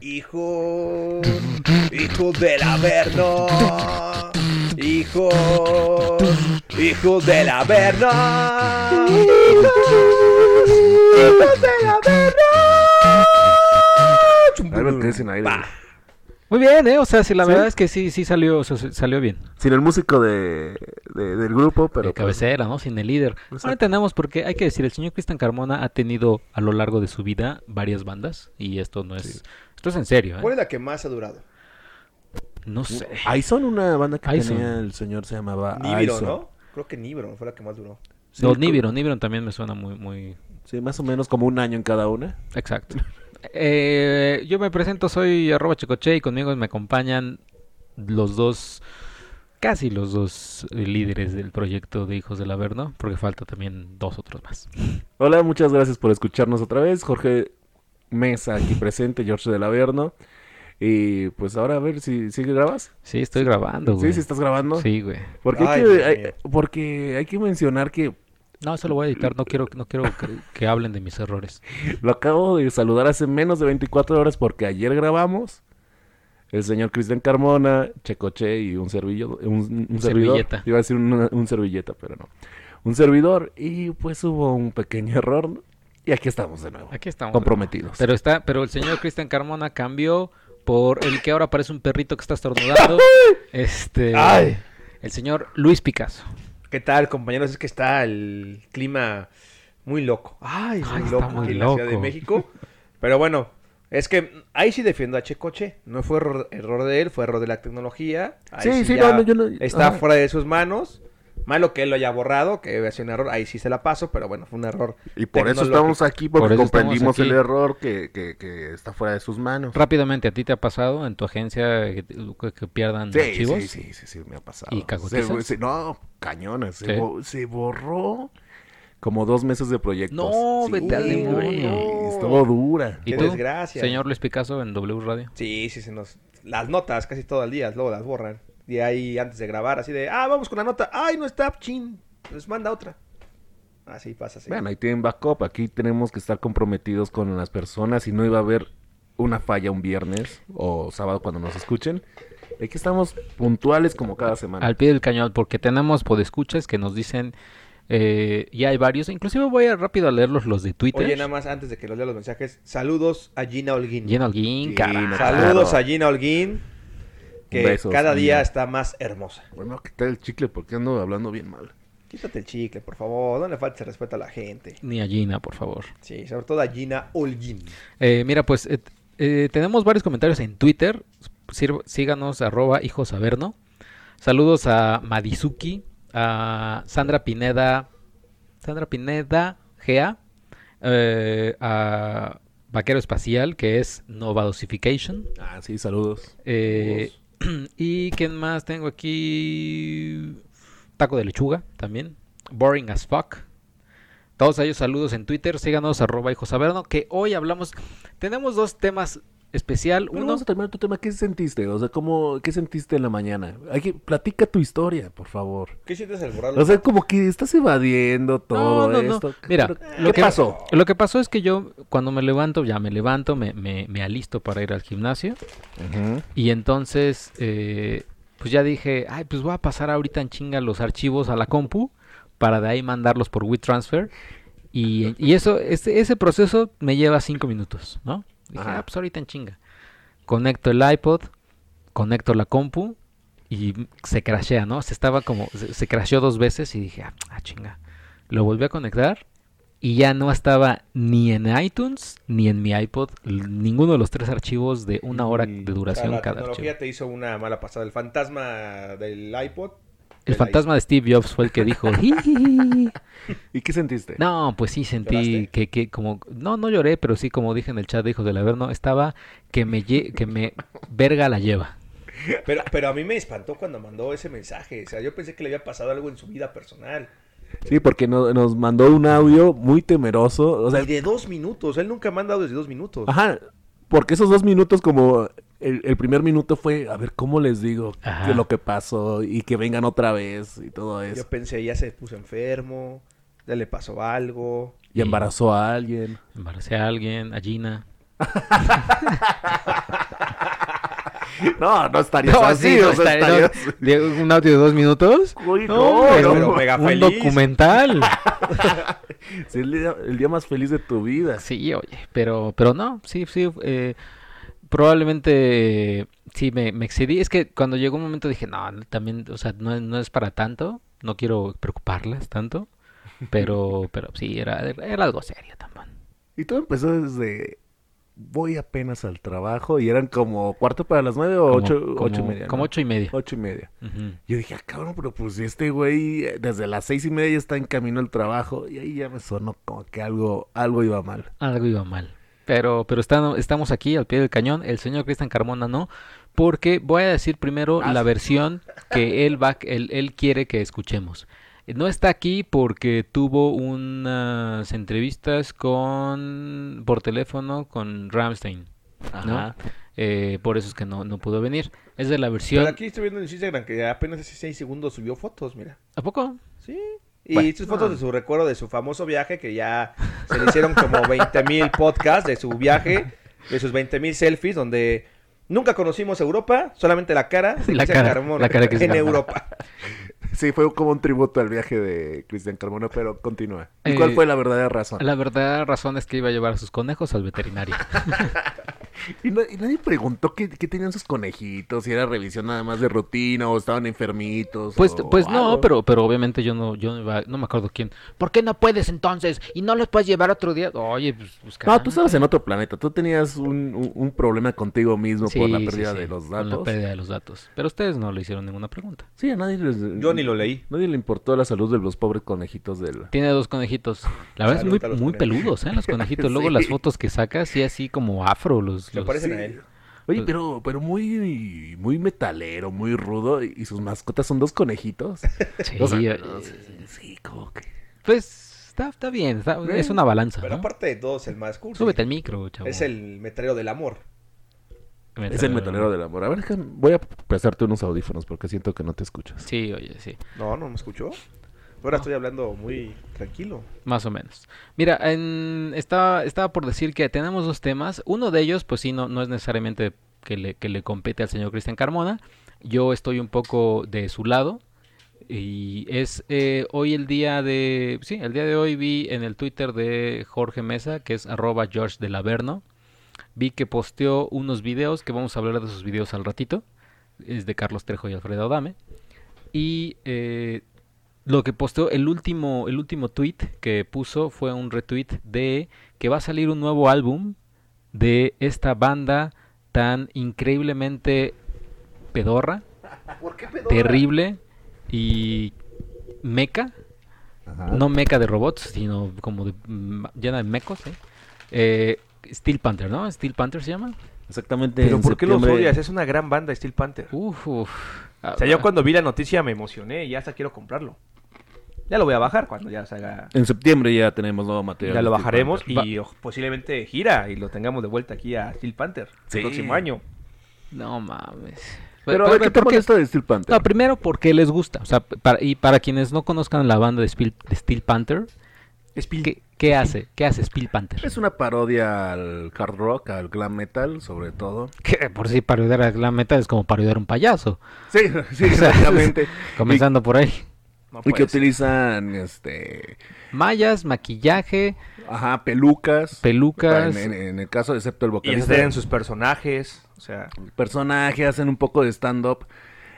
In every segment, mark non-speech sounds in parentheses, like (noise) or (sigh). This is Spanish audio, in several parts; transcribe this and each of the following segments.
Hijo, hijo del Averno, hijo, hijo del Averno, hijos del Averno. Muy bien, ¿eh? O sea, sí, la ¿Sí? verdad es que sí, sí salió, salió bien. Sin el músico de, de- del grupo, pero... de cabecera, ¿no? Sin el líder. Exacto. Ahora entendemos porque hay que decir, el señor Cristian Carmona ha tenido a lo largo de su vida varias bandas y esto no es, Sí. esto es en serio, ¿Cuál ¿eh? es la que más ha durado? No sé. Aison, una banda que tenía el señor se llamaba Nibiro, Aison. ¿no? Creo que Nibiro fue la que más duró. Sí, No, Nibiron, Nibiron también me suena muy, muy Sí, más o menos como un año en cada una. exacto. (laughs) Eh, yo me presento, soy arroba checoche y conmigo me acompañan los dos, casi los dos líderes del proyecto de Hijos del Averno, porque falta también dos otros más. Hola, muchas gracias por escucharnos otra vez. Jorge Mesa aquí presente, George del Averno. Y pues ahora a ver si, si grabas. Sí, estoy grabando, güey. Sí, sí estás grabando. Sí, güey. Porque, hay Ay, que, hay- porque hay que mencionar que No, eso lo voy a editar, no quiero, no quiero que, que hablen de mis errores. (laughs) lo acabo de saludar hace menos de 24 horas porque ayer grabamos. El señor Cristian Carmona, Checoche y un servillo, un, un servidor. Servilleta. Iba a decir un, un servilleta, pero no. Un servidor y pues hubo un pequeño error y aquí estamos de nuevo. Aquí estamos. comprometidos. Pero está, pero el señor Cristian Carmona cambió por el que ahora parece un perrito que está estornudando. (laughs) Este. Ay. El señor Luis Picasso. ¿Qué tal, compañeros? Es que está el clima muy loco. Ay, muy Ay, está loco muy aquí en la Ciudad de. México. Pero bueno, es que ahí sí defiendo a Checoche. No fue error, error de él, fue error de la tecnología. Ahí Sí, sí, no, no, yo no- Está ajá. fuera de sus manos. Malo que él lo haya borrado, que haya sido un error. Ahí sí se la paso, pero bueno, fue un error. Y por eso estamos aquí, porque Por comprendimos el error que, que, que está fuera de sus manos. Rápidamente, ¿a ti te ha pasado en tu agencia que, pierdan Sí, archivos? sí, sí, sí, sí, me ha pasado. ¿Y cagotizas? Se- se- no, cañones. Se, ¿Sí? bo- se borró como dos meses de proyectos. No, vete al demonio. Estuvo dura. ¿Y Qué tú, desgracia. señor Luis Picasso en W Radio? Sí, sí, se nos... Las notas casi todo el día, luego las borran. Y ahí antes de grabar, así de, ah, vamos con la nota. Ay, no está, chin. Les manda otra. Así pasa, así. Bueno, ahí tienen backup. Aquí tenemos que estar comprometidos con las personas y no iba a haber una falla un viernes o sábado cuando nos escuchen. Aquí estamos puntuales como cada semana. Al pie del cañón, porque tenemos podescuchas que nos dicen, eh, y hay varios, inclusive voy a rápido a leerlos los de Twitter. Oye, nada más antes de que los lea los mensajes, saludos a Gina Holguín. Gina Holguín, Gina, carajo. Saludos a Gina Holguín, que Besos, cada día está más hermosa. Bueno, quitar el chicle porque ando hablando bien mal. Quítate el chicle, por favor, no le faltes respeto a la gente. Ni a Gina, por favor. Sí, sobre todo a Gina Holguín. Eh, mira, pues eh, eh, tenemos varios comentarios en Twitter. Sir- síganos, arroba hijos averno. Saludos a Madizuki, a Sandra Pineda, Sandra Pineda Gea, eh, a Vaquero Espacial, que es Nova Dosification. Ah, sí, saludos. Eh, (clears throat) y quién más tengo aquí. Taco de lechuga también. Boring as fuck. Todos ellos saludos en Twitter. Síganos arroba hijos averno. Que hoy hablamos. Tenemos dos temas especial. Pero Uno. vamos a terminar tu tema. ¿Qué sentiste? O sea, ¿cómo, ¿qué sentiste en la mañana? Hay que, platica tu historia, por favor. ¿Qué sientes al borrarlo? O sea, como que estás evadiendo todo no, no. esto. Mira, Pero, lo ¿qué que pasó? Lo que pasó es que yo cuando me levanto, ya me levanto, me, me, me alisto para ir al gimnasio. Ujú. Y entonces, eh, pues ya dije, ay, pues voy a pasar ahorita en chinga los archivos a la compu para de ahí mandarlos por WeTransfer. Y, y eso, ese, ese proceso me lleva cinco minutos, ¿no? Dije, Ajá. ah, pues ahorita en chinga. Conecto el iPod, conecto la compu y se crashea, ¿no? Se estaba como, se, se crasheó dos veces y dije, ah, ah, chinga. Lo volví a conectar y ya no estaba ni en iTunes ni en mi iPod ninguno de los tres archivos de una hora de O sea, duración la cada tecnología archivo. te hizo una mala pasada. El fantasma del iPod. El fantasma de Steve Jobs fue el que dijo. (laughs) ¿Y qué sentiste? no, pues sí sentí ¿Lloraste? que, que como, no, no lloré, pero sí como dije en el chat de Hijos del Averno, estaba que me, lle- que me verga la lleva. Pero, pero a mí me espantó cuando mandó ese mensaje. O sea, yo pensé que le había pasado algo en su vida personal. Sí, porque no- nos mandó un audio muy temeroso. O sea, y de dos minutos. Él nunca ha mandado desde dos minutos. ajá, porque esos dos minutos como... El, el primer minuto fue, a ver, ¿cómo les digo Ajá. de lo que pasó y que vengan otra vez y todo eso? Yo pensé, ya se puso enfermo. ya le pasó algo. Y embarazó a alguien. Embaracé a alguien, a Gina. (laughs) No, no estarías No, así, sí, no estaría- no. estarías- un audio de dos minutos. Uy, No, pero un, mega un feliz. documental. (laughs) Sí, el, día, el día más feliz de tu vida. Sí, oye, pero, pero no, sí, sí, eh, probablemente sí me, me excedí. Es que cuando llegó un momento dije, no, no, también, o sea, no, no es para tanto, no quiero preocuparlas tanto, pero, (laughs) pero sí, era, era algo serio también. Y todo empezó desde... Voy apenas al trabajo y eran como cuarto para las nueve o Como- ocho, como- ocho y media. Como ¿no? ocho y media. Ocho y media. Yo dije, ah, cabrón, pero pues este güey desde las seis y media ya está en camino al trabajo y ahí ya me sonó como que algo, algo iba mal. Algo iba mal. Pero, pero está- estamos aquí al pie del cañón. El señor Cristian Carmona no. Porque voy a decir primero Ah, la sí. versión que él va, él, él quiere que escuchemos. No está aquí porque tuvo unas entrevistas con por teléfono con Ramstein. Ajá. Eh, por eso es que no, no pudo venir. Es de la versión. Pero aquí estoy viendo en Instagram que apenas hace 6 segundos subió fotos, mira. ¿A poco? Sí. Y Bueno, sus fotos no. de su recuerdo de su famoso viaje, que ya se le hicieron como (laughs) 20 mil podcasts de su viaje, de sus 20 mil selfies, donde nunca conocimos Europa, solamente la cara (laughs) de La cara, Carmona la cara de Cristian en Carmona. Europa. (laughs) (laughs) Sí, fue como un tributo al viaje de Cristian Carmona, pero continúa. ¿Y Eh, cuál fue la verdadera razón? La verdadera razón es que iba a llevar a sus conejos al veterinario. (laughs) (laughs) Y, no- y nadie preguntó qué, qué tenían sus conejitos, si era revisión nada más de rutina o estaban enfermitos. Pues, o pues no, algo. pero, pero obviamente yo no, yo no, iba- no me acuerdo quién. ¿Por qué no puedes entonces? ¿Y no los puedes llevar otro día? Oye, pues, pues No, tú estabas en otro planeta. Tú tenías un, un- un problema contigo mismo por la sí, pérdida sí, de los con La datos. pérdida de los datos. Pero ustedes no le hicieron ninguna pregunta. Sí, a nadie les... Yo ni lo leí. Nadie le importó la salud de los pobres conejitos del... Tiene dos conejitos. La verdad Salud es muy, muy peludos, ¿eh? Los conejitos. (laughs) Luego las fotos que sacas, sí, así como afro. Los, Los- parecen Sí. a él. Oye, pero, pero muy, muy metalero, muy rudo. Y sus mascotas son dos conejitos. (laughs) Sí, O sea, eh, no, sí, sí, sí, como que... Pues está, está bien. está- Bien. es una balanza, Pero ¿no? aparte de todos, el más cursi. Súbete al micro, chavo. Es el metalero del amor. Es el metalero del amor. A ver, déjame- voy a prestarte unos audífonos porque siento que no te escuchas. Sí, oye, sí. No, no me escuchó. Ahora estoy hablando muy tranquilo. Más o menos. Mira, en- estaba, estaba por decir que tenemos dos temas. Uno de ellos, pues sí, no, no es necesariamente que le, que le compete al señor Cristian Carmona. Yo estoy un poco de su lado. Y es eh, hoy el día de... Sí, el día de hoy vi en el Twitter de Jorge Mesa, que es arroba George de Laverno. Vi que posteó unos videos, que vamos a hablar de esos videos al ratito. Es de Carlos Trejo y Alfredo Adame. Y eh, lo que posteó, el último, el último tweet que puso fue un retweet de que va a salir un nuevo álbum de esta banda tan increíblemente pedorra, terrible y meca, Ajá. no meca de robots, sino como de, mm, llena de mecos, ¿eh? Eh, Steel Panther, ¿no? Steel Panther se llama. Exactamente. Pero ¿por qué los odias? Es una gran banda Steel Panther. Uf, uf. O sea, yo cuando vi la noticia me emocioné y ya hasta quiero comprarlo. Ya lo voy a bajar cuando ya salga. En septiembre ya tenemos nuevo material. Ya lo bajaremos y oh, posiblemente gira y lo tengamos de vuelta aquí a Steel Panther Sí. el próximo año. No mames. Pero, a ver, ¿qué te molesta de Steel Panther? No, primero porque les gusta. O sea, para, y para quienes no conozcan la banda de, Spiel- de Steel Panther, ¿qué, qué hace? ¿Qué hace Steel Panther? Es una parodia al hard rock, al glam metal, sobre todo. Que por si parodiar a glam metal es como parodiar un payaso. Sí, (laughs) sí, (laughs) exactamente. Comenzando por ahí. No Y, y que ser. utilizan, este, Mallas, maquillaje, ajá, pelucas. pelucas. En, en- en el caso, excepto el Y vocalista. en sus personajes. O sea, personaje, hacen un poco de stand-up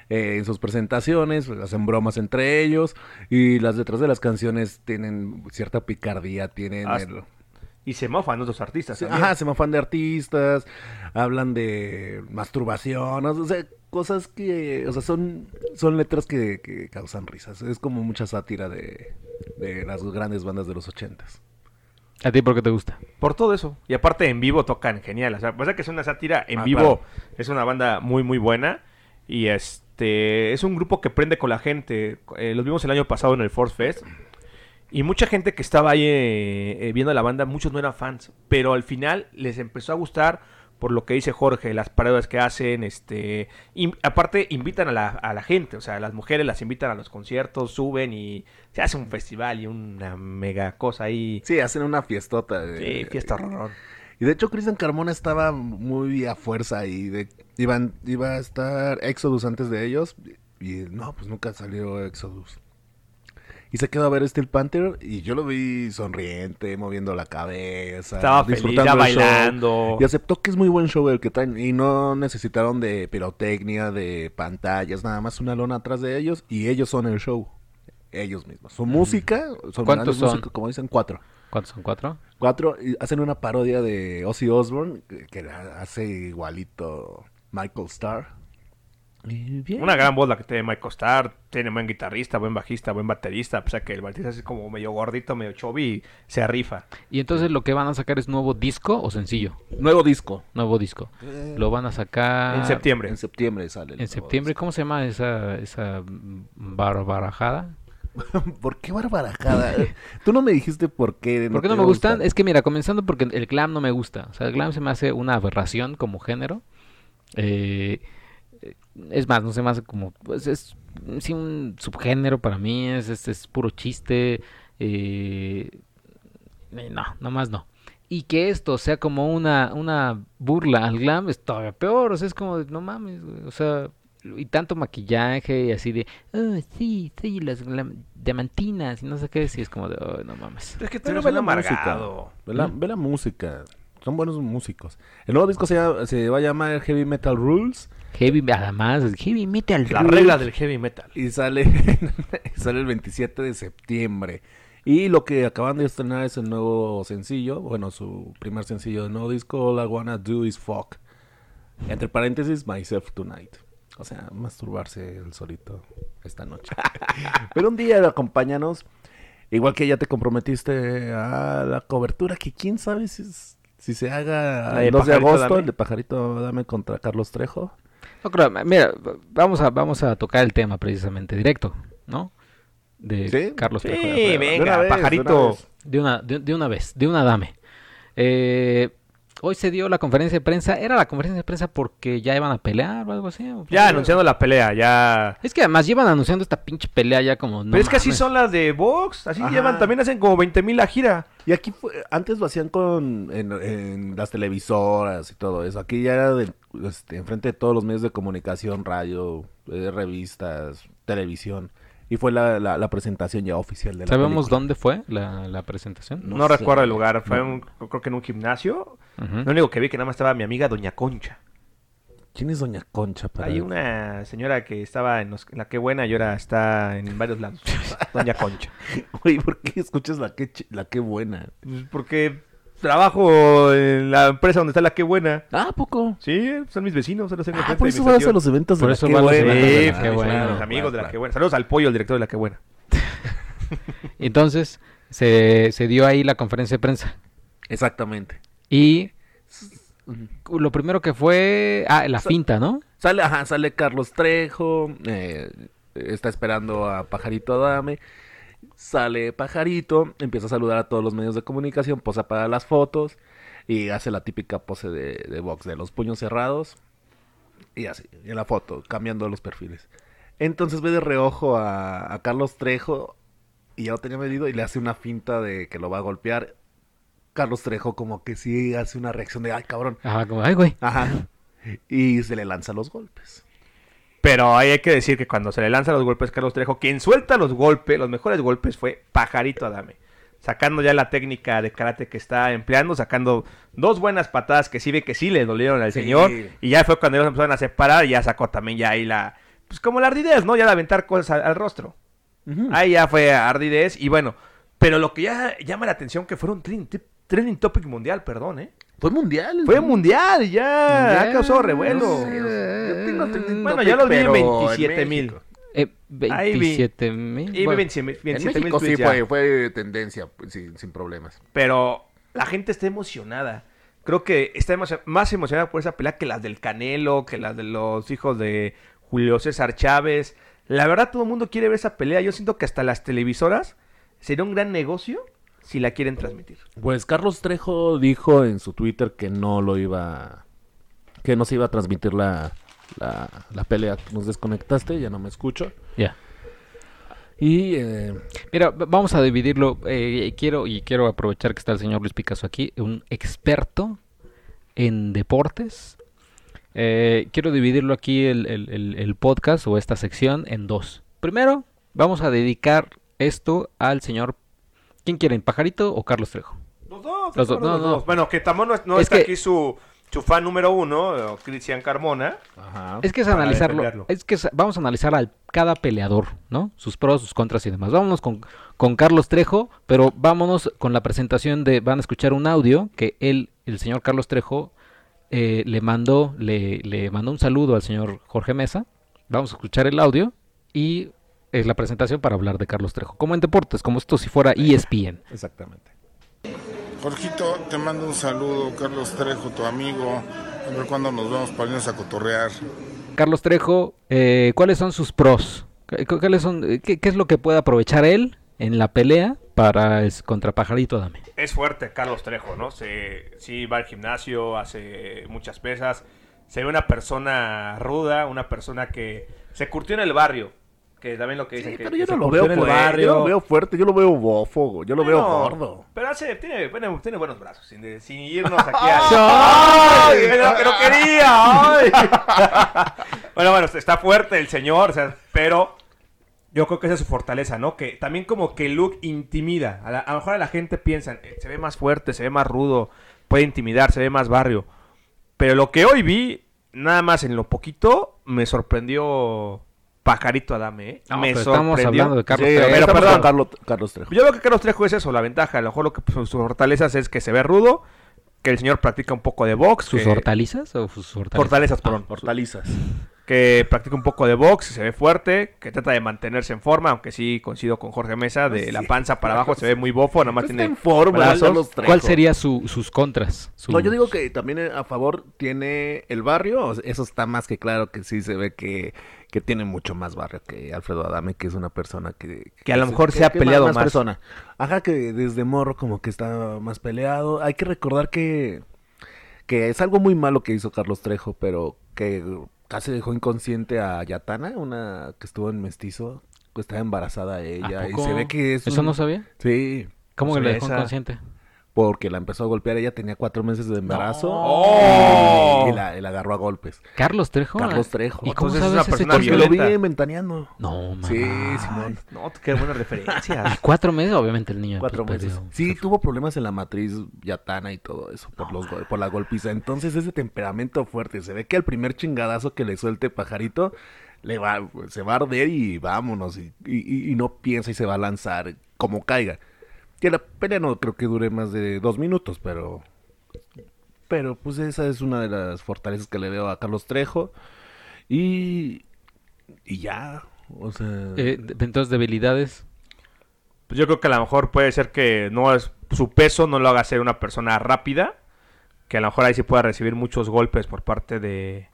eh, en sus presentaciones, pues, hacen bromas entre ellos y las letras de las canciones tienen cierta picardía, tienen... Hasta- el- y se mofan otros artistas. Sí, ajá, se mofan de artistas, hablan de masturbación, o sea, cosas que, o sea, son, son letras que, que causan risas. Es como mucha sátira de, de las grandes bandas de los ochentas. ¿A ti por qué te gusta? Por todo eso. Y aparte en vivo tocan genial. O sea, pasa que es una sátira en Ah, vivo. claro. Es una banda muy, muy buena. Y este es un grupo que prende con la gente. Eh, los vimos el año pasado en el Force Fest. Y mucha gente que estaba ahí eh, eh, viendo la banda, muchos no eran fans. Pero al final les empezó a gustar por lo que dice Jorge, las parodias que hacen, este, in- aparte invitan a la, a la gente, o sea, las mujeres las invitan a los conciertos, suben y se hace un festival y una mega cosa ahí. Sí, hacen una fiestota. de- Sí, fiesta horror. Y de hecho, Cristian Carmona estaba muy a fuerza y de, iban, iba a estar Exodus antes de ellos. Y no, pues nunca salió Exodus. Y se quedó a ver Steel Panther y yo lo vi sonriente, moviendo la cabeza. Estaba feliz, disfrutando ya el show. bailando. Y aceptó que es muy buen show el que traen. Y no necesitaron de pirotecnia, de pantallas, nada más una lona atrás de ellos. Y ellos son el show. Ellos mismos. Su música, son ¿Cuántos son? músicos, como dicen, cuatro. ¿Cuántos son? ¿Cuatro? Cuatro, y hacen una parodia de Ozzy Osbourne, que, hace igualito Michael Starr. Bien. Una gran voz la que tiene Michael Starr, tiene buen guitarrista, buen bajista, buen baterista, o sea que el baterista es como medio gordito, medio chubby y se rifa. Y entonces lo que van a sacar es nuevo disco o sencillo. Nuevo disco. Nuevo disco. Lo van a sacar en septiembre. En septiembre sale. el En septiembre. ¿Cómo se llama esa, esa barbarajada? (laughs) ¿Por qué barbarajada? Tú no me dijiste por qué. ¿Por qué no me gustan? gusta. Es que mira, comenzando porque el glam no me gusta. O sea, el glam se me hace una aberración como género. Eh, eh, es más, no se me hace como... Pues es sí, un subgénero para mí. Es, es, es puro chiste. eh, eh, no, nomás no. Y que esto sea como una, una burla al glam es todavía peor. O sea, es como, de, no mames, O sea, y tanto maquillaje y así de, oh, sí, sí, las glam- diamantinas y no sé qué. Sí, es como de, oh, no mames. Es que tú eres la amargado. música. Ve la, ve la música. Son buenos músicos. El nuevo disco se, llama- se va a llamar Heavy Metal Rules. Heavy, además, heavy metal. Las reglas del heavy metal. Y sale, (laughs) sale el 27 de septiembre. Y lo que acaban de estrenar es el nuevo sencillo, bueno, su primer sencillo del nuevo disco, All I Wanna Do Is Fuck. Entre paréntesis, Myself Tonight. O sea, masturbarse el solito esta noche. (laughs) Pero un día acompáñanos, igual que ya te comprometiste a la cobertura, que quién sabe si, es- si se haga el 2 de agosto, Dame. el de Pajarito Dame contra Carlos Trejo. No creo, mira, vamos a, vamos a tocar el tema precisamente directo, ¿no? De ¿Sí? Carlos Sí, Trejo. de Alfredo. venga, De una vez, pajarito. de una vez. De una, de, de una vez, de una dame. Eh, hoy se dio la conferencia de prensa. ¿Era la conferencia de prensa porque ya iban a pelear o algo así? ¿O Ya anunciando la pelea, ya. Es que además llevan anunciando esta pinche pelea ya como... no Pero es que así son las de Vox, así Ajá. llevan, también hacen como 20 mil la gira. Y aquí fue, antes lo hacían con en, en las televisoras y todo eso. Aquí ya era de, este, enfrente de todos los medios de comunicación, radio, eh, revistas, televisión. Y fue la, la, la presentación ya oficial de la ¿Sabemos película. dónde fue la, la presentación? No No, sé. recuerdo el lugar, fue No. un- creo que en un gimnasio. Lo único que vi que nada más estaba mi amiga Doña Concha. ¿Quién es Doña Concha? Para... Hay una señora que estaba en, los- en la que buena y ahora está en varios lados. (laughs) Doña Concha. Güey, ¿por qué escuchas la que, la que buena? Pues porque trabajo en la empresa donde está la que buena. Ah, ¿a poco? Sí, son mis vecinos, solo tengo Ah, enfrente por eso vas a los eventos de Por la eso los Sí, la pues, Qué claro, Buena. los amigos de la que buena. Saludos al pollo, el director de la que buena. (laughs) Entonces, se, se dio ahí la conferencia de prensa. Exactamente. Y lo primero que fue... Ah, la Sa- finta, ¿no? Sale, ajá, sale Carlos Trejo, eh, está esperando a Pajarito Dame. Sale Pajarito, empieza a saludar a todos los medios de comunicación, posa para las fotos y hace la típica pose de, de box, de los puños cerrados. Y así, en la foto, cambiando los perfiles. Entonces ve de reojo a, a Carlos Trejo y ya lo tenía medido y le hace una finta de que lo va a golpear. Carlos Trejo como que sí hace una reacción de, ay cabrón. Ajá, como, ay, güey. Ajá. Y se le lanza los golpes. Pero ahí hay que decir que cuando se le lanzan los golpes Carlos Trejo, quien suelta los golpes, los mejores golpes fue Pajarito Adame. Sacando ya la técnica de karate que está empleando, sacando dos buenas patadas que sí ve que sí le dolieron al Sí. señor. Y ya fue cuando ellos empezaron a separar y ya sacó también ya ahí la... Pues como la ardidez, ¿no? Ya de aventar cosas al, al rostro. Ahí ya fue ardidez y bueno. Pero lo que ya llama la atención que fueron trending, trending topic mundial, perdón, ¿eh? Fue mundial. Fue mundial ya, Mundial, ya causó revuelo. no sé, Yo tengo Bueno, ya lo vi en pero 27 mil. México. Eh, Ahí vi. 27 mil. Y Bueno, 27 mil En 27 sí fue, fue tendencia, pues, sin, sin problemas. Pero la gente está emocionada. Creo que está más emocionada por esa pelea que las del Canelo, que las de los hijos de Julio César Chávez. La verdad, todo el mundo quiere ver esa pelea. Yo siento que hasta las televisoras sería un gran negocio si la quieren transmitir. Pues Carlos Trejo dijo en su Twitter que no lo iba que no se iba a transmitir la, la, la pelea. Nos desconectaste, ya no me escucho. Ya. Y eh, Mira, vamos a dividirlo. eh, quiero y quiero aprovechar que está el señor Luis Picasso aquí, un experto en deportes. Eh, quiero dividirlo aquí el, el- el- el podcast o esta sección en dos. Primero, vamos a dedicar esto al señor. ¿Quién quieren, Pajarito o Carlos Trejo? Los dos, Los dos, los no, dos. no. Bueno, que también no, es- no Es está que- aquí su, su fan número uno, eh, Cristian Carmona. ajá. Es que es analizarlo. Es que es- vamos a analizar a cada peleador, ¿no? Sus pros, sus contras y demás. Vámonos con, con Carlos Trejo, pero vámonos con la presentación de. Van a escuchar un audio que él, el señor Carlos Trejo, eh, le mandó, le, le mandó un saludo al señor Jorge Mesa. Vamos a escuchar el audio y es la presentación para hablar de Carlos Trejo. Como en deportes, como esto si fuera ESPN. Exactamente. Jorgito, te mando un saludo, Carlos Trejo, tu amigo. A ver cuándo nos vemos para irnos a cotorrear. Carlos Trejo, eh, ¿cuáles son sus pros? ¿Qué- cu- ¿Cuáles son, eh, qué, qué es lo que puede aprovechar él en la pelea para el contra Pajarito Dame? Es fuerte Carlos Trejo, ¿no? Se, sí va al gimnasio, hace muchas pesas. Se ve una persona ruda, una persona que se curtió en el barrio. Que también lo que dicen Sí, que, pero yo no lo veo en el fuerte. barrio. Yo lo veo fuerte, yo lo veo bofo, yo lo veo Bueno, gordo. Pero hace, tiene, tiene, tiene buenos brazos, sin, irnos aquí a... (laughs) ¡Ay! Que no (laughs) quería! ¡Ay! (laughs) bueno, bueno, está fuerte el señor, o sea, pero yo creo que esa es su fortaleza, ¿no? Que también como que Luke intimida. A, la- a lo mejor a la gente piensa, eh, se ve más fuerte, se ve más rudo, puede intimidar, se ve más barrio. Pero lo que hoy vi, nada más en lo poquito, me sorprendió Pajarito Adame, ¿eh? No, me pero estamos sorprendió. hablando de Carlos Sí, Trejo. pero estamos perdón. Carlos, Carlos Trejo. Yo veo que Carlos Trejo es eso, la ventaja. A lo mejor lo que pues, sus fortalezas es que se ve rudo, que el señor practica un poco de box, ¿Sus que- hortalizas o sus hortalizas? fortalezas, perdón, Hortalizas. Que practica un poco de box, se ve fuerte, que trata de mantenerse en forma, aunque sí coincido con Jorge Mesa, de la panza para abajo se ve muy bofo, nada más tiene en forma, Trejo. ¿Cuál sería su, sus contras? No, yo digo que también eh, a favor tiene el barrio, eso está más que claro que sí se ve que, que tiene mucho más barrio que Alfredo Adame, que es una persona que... Que a lo se- mejor se ha que peleado más. persona. Ajá, que desde morro como que está más peleado. Hay que recordar que, que es algo muy malo que hizo Carlos Trejo, pero que casi dejó inconsciente a Yatana, una que estuvo en mestizo, estaba embarazada ¿A ella, y se ve que es ¿Eso un- no sabía? Sí, ¿Cómo que le dejó esa- inconsciente? Porque la empezó a golpear, ella tenía cuatro meses de embarazo ¡Oh! y, la, y la agarró a golpes. ¿Carlos Trejo? Carlos Trejo. ¿Y cómo Entonces es sabes ese? Porque lo vi ventaneando. No, mamá. Sí, Simón. No, qué buenas Y referencias. (laughs) cuatro meses, obviamente, el niño. Cuatro pues, meses. perdió. Sí, tuvo problemas en la matriz yatana y todo eso por los por la golpiza. Entonces ese temperamento fuerte, se ve que el primer chingadazo que le suelte pajarito le va, se va a arder y vámonos y, y- y no piensa y se va a lanzar como caiga. Que la pelea no creo que dure más de dos minutos, pero pero pues esa es una de las fortalezas que le veo a Carlos Trejo y y ya, o sea, Eh, de- entonces, debilidades. Pues yo creo que a lo mejor puede ser que no es su peso no lo haga ser una persona rápida, que a lo mejor ahí sí pueda recibir muchos golpes por parte de,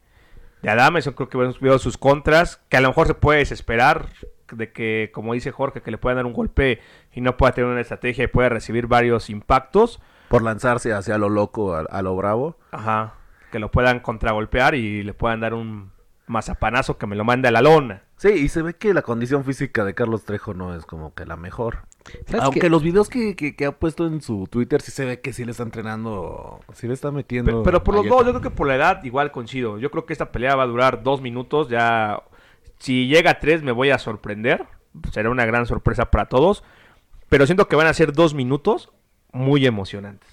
de Adame. Yo creo que hemos visto sus contras, que a lo mejor se puede desesperar de que, como dice Jorge, que le puedan dar un golpe y no pueda tener una estrategia y puede recibir varios impactos. por lanzarse hacia lo loco, a, a lo bravo. Ajá. Que lo puedan contragolpear y le puedan dar un mazapanazo que me lo mande a la lona. Sí, y se ve que la condición física de Carlos Trejo no es como que la mejor. ¿Sabes Aunque los videos que, que, que ha puesto en su Twitter sí se ve que sí le está entrenando, sí le está metiendo. Pero, pero por los dos, yo creo que por la edad igual coincido. Yo creo que esta pelea va a durar dos minutos. Ya, si llega a tres me voy a sorprender. Será una gran sorpresa para todos. Pero siento que van a ser dos minutos muy emocionantes.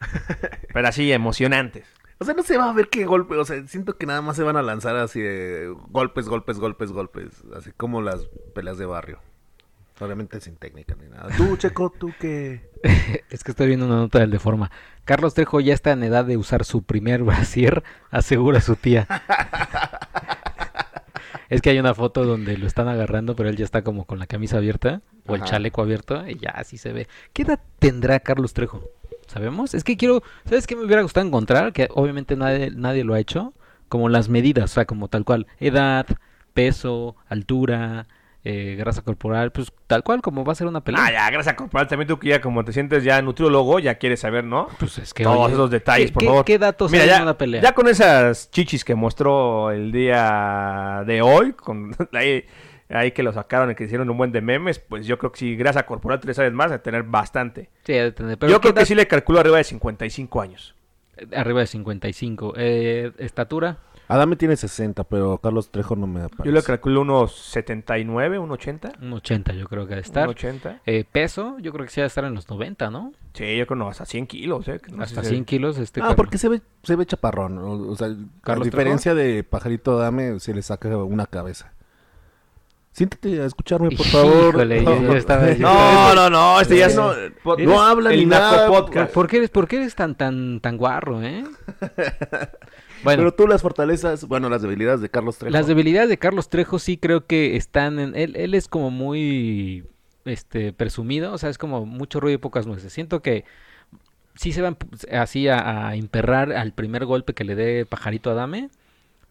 (laughs) pero así, emocionantes. O sea, no se va a ver qué golpe, o sea, siento que nada más se van a lanzar así de golpes, golpes, golpes, golpes, así como las peleas de barrio. Obviamente sin técnica ni nada. Tú, Checo, tú que... (laughs) Es que estoy viendo una nota del Deforma. Carlos Trejo ya está en edad de usar su primer brasier, asegura su tía. (laughs) es que hay una foto donde lo están agarrando, pero él ya está como con la camisa abierta o el Ajá. chaleco abierto y ya así se ve. ¿Qué edad tendrá Carlos Trejo? ¿Sabemos? Es que quiero, ¿sabes qué me hubiera gustado encontrar? Que obviamente nadie, nadie lo ha hecho. Como las medidas, o sea, como tal cual. Edad, peso, altura, eh, grasa corporal, pues tal cual como va a ser una pelea. Ah, ya, grasa corporal. También tú que ya como te sientes ya nutriólogo, ya quieres saber, ¿no? Pues es que Todos oye, esos detalles, ¿qué- por qué- favor. ¿Qué datos Mira, hay ya, en una pelea? ya con esas chichis que mostró el día de hoy, con (laughs) ahí, ahí que lo sacaron y que hicieron un buen de memes, pues yo creo que si grasa corporal tres sabes más, de tener bastante. Sí, de tener, pero yo ¿qué creo que sí le calculo arriba de 55 años. Arriba de 55. Eh, estatura, Adame tiene 60, pero Carlos Trejo no me aparece. Yo le calculo unos 79, un 80. un 80 yo creo que ha de Un estar. 80. Eh, peso, yo creo que sí ha de estar en los 90, ¿no? Sí, yo creo no, hasta 100 kilos, ¿eh? no sé Hasta si- 100 kilos. Este Ah, Carlos. porque se ve, se ve chaparrón. O, o sea, ¿Carlos a diferencia de Pajarito Adame, se le saca una cabeza. Siéntate a escucharme, por (laughs) favor. Híjole, yo- yo estaba- (laughs) yo No, no, no, este ya Sí. no. No eres habla ni nada. Naco ¿Por, Podcast. por qué eres, por qué eres tan, tan, tan guarro, eh? (laughs) Bueno, Pero tú las fortalezas, bueno, las debilidades de Carlos Trejo. las debilidades de Carlos Trejo sí creo que están en... Él, él es como muy este presumido, o sea, es como mucho ruido y pocas nueces. Siento que sí se van así a, a emperrar al primer golpe que le dé Pajarito Adame,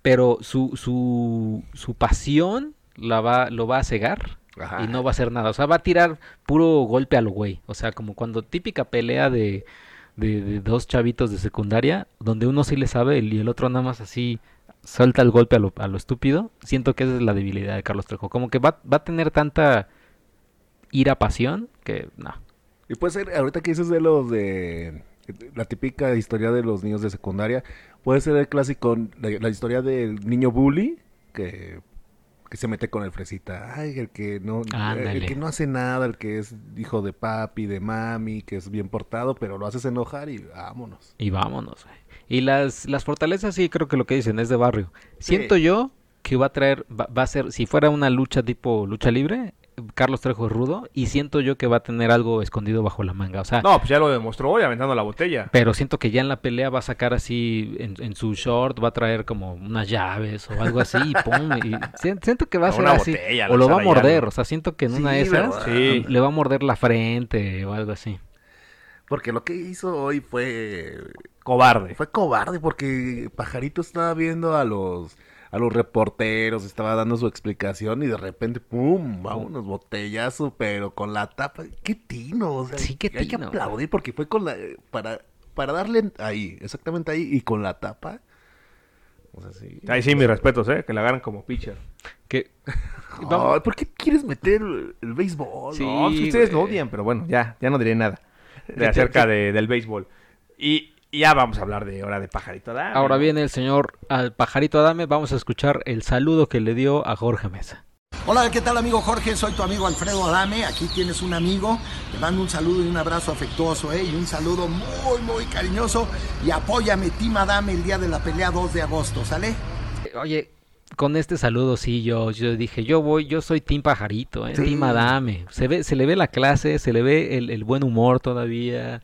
pero su, su, su pasión la va, lo va a cegar Ajá. y no va a hacer nada. O sea, va a tirar puro golpe a lo güey. O sea, como cuando típica pelea de, de, de dos chavitos de secundaria, donde uno sí le sabe y el otro nada más así suelta el golpe a lo, a lo estúpido. Siento que esa es la debilidad de Carlos Trejo. Como que va, va a tener tanta ira pasión que no. Y puede ser, ahorita que dices de los de la típica historia de los niños de secundaria, puede ser el clásico, la, la historia del niño bully que, que se mete con el fresita. Ay, el que no, el Ándale. que no hace nada, el que es hijo de papi, de mami, que es bien portado, pero lo haces enojar y vámonos. Y vámonos, güey. Y las, las fortalezas sí creo que lo que dicen es de barrio. Siento yo que va a traer, va, va a ser, si fuera una lucha tipo lucha libre, Carlos Trejo es rudo y siento yo que va a tener algo escondido bajo la manga. O sea, No, pues ya lo demostró hoy aventando la botella. pero siento que ya en la pelea va a sacar así, en, en su short, va a traer como unas llaves o algo así y pum. Y siento que va a ser una así. botella, o lo va a morder. ¿no? O sea, siento que en Sí, una de esas le va a morder la frente o algo así. Porque lo que hizo hoy fue Cobarde. fue cobarde porque Pajarito estaba viendo a los a los reporteros, estaba dando su explicación y de repente pum, vámonos botellazo, pero con la tapa, qué tino, o sea, Sí, qué hay que aplaudir porque fue con la para para darle ahí, exactamente ahí y con la tapa. O sea, sí. Ahí sí, mis respetos, ¿eh? Que la agarran como pitcher. Que (laughs) Ay, ¿por qué quieres meter el, béisbol? Sí, no, si ustedes lo odian, pero bueno, ya, ya no diré nada (laughs) de acerca de- del béisbol. Y ya vamos a hablar de ahora de pajarito. Adame, Ahora viene el señor al pajarito Adame. Vamos a escuchar el saludo que le dio a Jorge Mesa. Hola, ¿qué tal amigo Jorge? Soy tu amigo Alfredo Adame. Aquí tienes un amigo. Te mando un saludo y un abrazo afectuoso, ¿eh? Y un saludo muy, muy cariñoso. Y apóyame, Team Adame, el día de la pelea 2 de agosto, ¿sale? Oye, con este saludo sí, yo, yo dije, yo voy, yo soy Team Pajarito, ¿eh? Sí. Team Adame. Se ve, se le ve la clase, se le ve el, el buen humor todavía,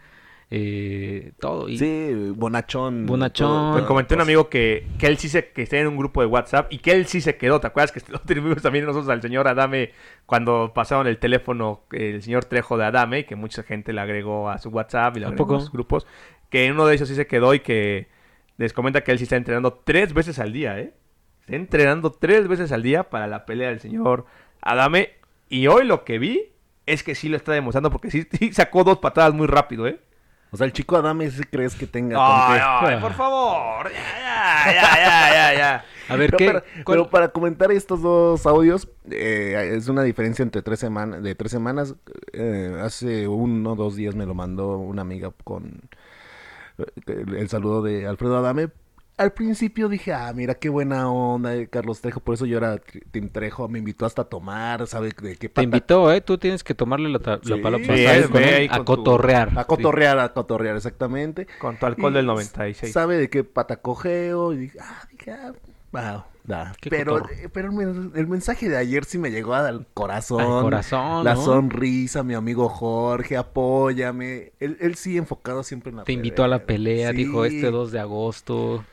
eh, todo. Y Sí, bonachón. Bonachón. Me comenté un amigo que, que él sí se que está en un grupo de WhatsApp y que él sí se quedó. ¿Te acuerdas que (laughs) lo tuvimos también nosotros al señor Adame cuando pasaron el teléfono el señor Trejo de Adame y que mucha gente le agregó a su WhatsApp y le ¿A agregó a poco? sus grupos? Que en uno de ellos sí se quedó y que les comenta que él sí está entrenando tres veces al día, ¿eh? Está entrenando tres veces al día para la pelea del señor Adame. Y hoy lo que vi es que sí lo está demostrando porque sí, sí sacó dos patadas muy rápido, ¿eh? O sea, el chico Adame sí crees que tenga Ay, ay, (laughs) por favor. Ya, ya, ya, ya. A ver, Pero ¿qué? para, pero para comentar estos dos audios, eh, es una diferencia entre tres semanas, de tres semanas. Eh, hace uno o dos días me lo mandó una amiga con eh, el, el saludo de Alfredo Adame. Al principio dije, ah, mira qué buena onda, eh, Carlos Trejo, por eso yo era Team Trejo, me invitó hasta a tomar, ¿sabe de qué Te pata- invitó, ¿eh? Tú tienes que tomarle la, ta- la Sí. palabra Sí, a cotorrear. A cotorrear, a cotorrear, exactamente. Con tu alcohol Y del 96. Sabe de qué pata cogeo y dije, ah, dije, ah, wow, Pero, cotorro. eh, pero el, men- el mensaje de ayer sí me llegó al corazón. Al corazón, La ¿no? sonrisa, mi amigo Jorge, apóyame. Él, él sí enfocado siempre en la Te invitó a la pelea, Sí, dijo este 2 de agosto.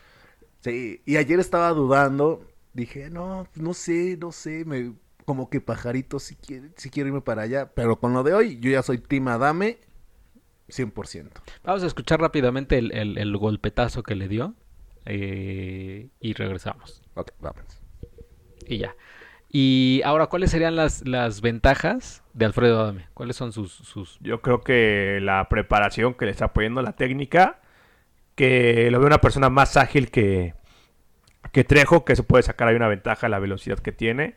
Sí, y ayer estaba dudando. Dije, no, no sé, no sé, me, como que pajarito si quiere, si quiero irme para allá. Pero con lo de hoy, yo ya soy Team Adame 100%. Vamos a escuchar rápidamente el, el- el golpetazo que le dio eh, y regresamos. Ok, vamos. Y ya. Y ahora, ¿cuáles serían las, las ventajas de Alfredo Adame? ¿Cuáles son sus, sus... Yo creo que la preparación que le está poniendo la técnica, que lo veo una persona más ágil que, que Trejo, que se puede sacar ahí una ventaja la velocidad que tiene,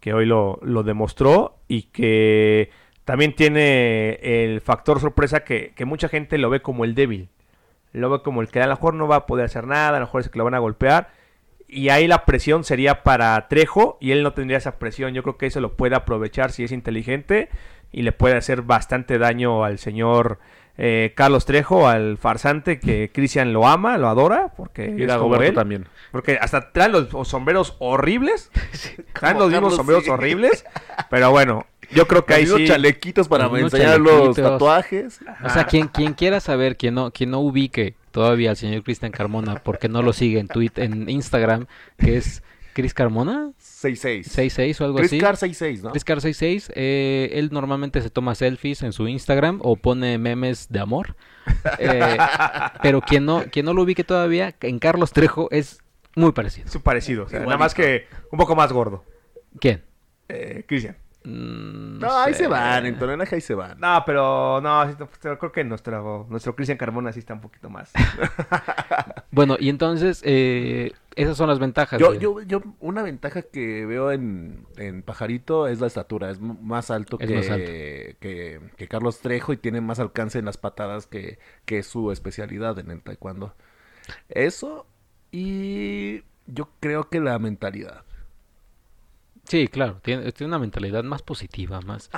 que hoy lo, lo demostró y que también tiene el factor sorpresa que, que mucha gente lo ve como el débil. Lo ve como el que a lo mejor no va a poder hacer nada, a lo mejor es que lo van a golpear y ahí la presión sería para Trejo y él no tendría esa presión. Yo creo que eso lo puede aprovechar si es inteligente y le puede hacer bastante daño al señor eh, Carlos Trejo, al farsante que Cristian lo ama, lo adora, porque Y es como él. también. Porque hasta traen los, los sombreros horribles, (laughs) traen los mismos sombreros sí. horribles, (laughs) pero bueno, yo creo que Unos sí... chalequitos para enseñar los tatuajes. O sea, quien, quien quiera saber, quien no, quien no ubique todavía al señor Cristian Carmona, porque no lo sigue en Twitter, en Instagram, que es Chris Carmona, 6-6. 66 o algo Chris así. Car 6-6, ¿no? Chris Car 66, eh, él normalmente se toma selfies en su Instagram o pone memes de amor. (laughs) Eh, pero quien no, quien no lo ubique todavía, en Carlos Trejo es muy parecido. Es parecido, o sea, nada más que un poco más gordo, ¿Quién? eh, Cristian. Mm, No, ahí sé. se van, en tonelaje ahí se van. No, pero no, no, creo que nuestro, nuestro Cristian Carmona sí está un poquito más. (laughs) Bueno, y entonces, eh, esas son las ventajas. Yo, yo, yo, una ventaja que veo en, en Pajarito es la estatura. Es más alto, Es que, más alto. Que, que Carlos Trejo y tiene más alcance en las patadas que, que es su especialidad en el taekwondo. Eso y yo creo que la mentalidad. Sí, claro, tiene, tiene una mentalidad más positiva, más...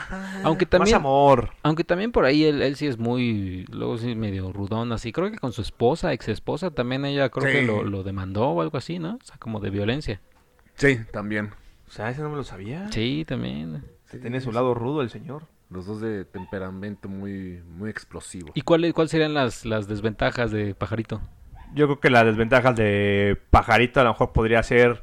Aunque también... Más amor. Aunque también por ahí él, él sí es muy, luego sí medio rudón, así. Creo que con su esposa, ex esposa, también ella creo que Sí. lo, lo demandó o algo así, ¿no? O sea, como de violencia. Sí, también. O sea, ese no me lo sabía. Sí, también. Se tiene su lado rudo el señor. Los dos de temperamento muy, muy explosivo. ¿Y cuáles cuál serían las, las desventajas de Pajarito? Yo creo que las desventajas de Pajarito a lo mejor podría ser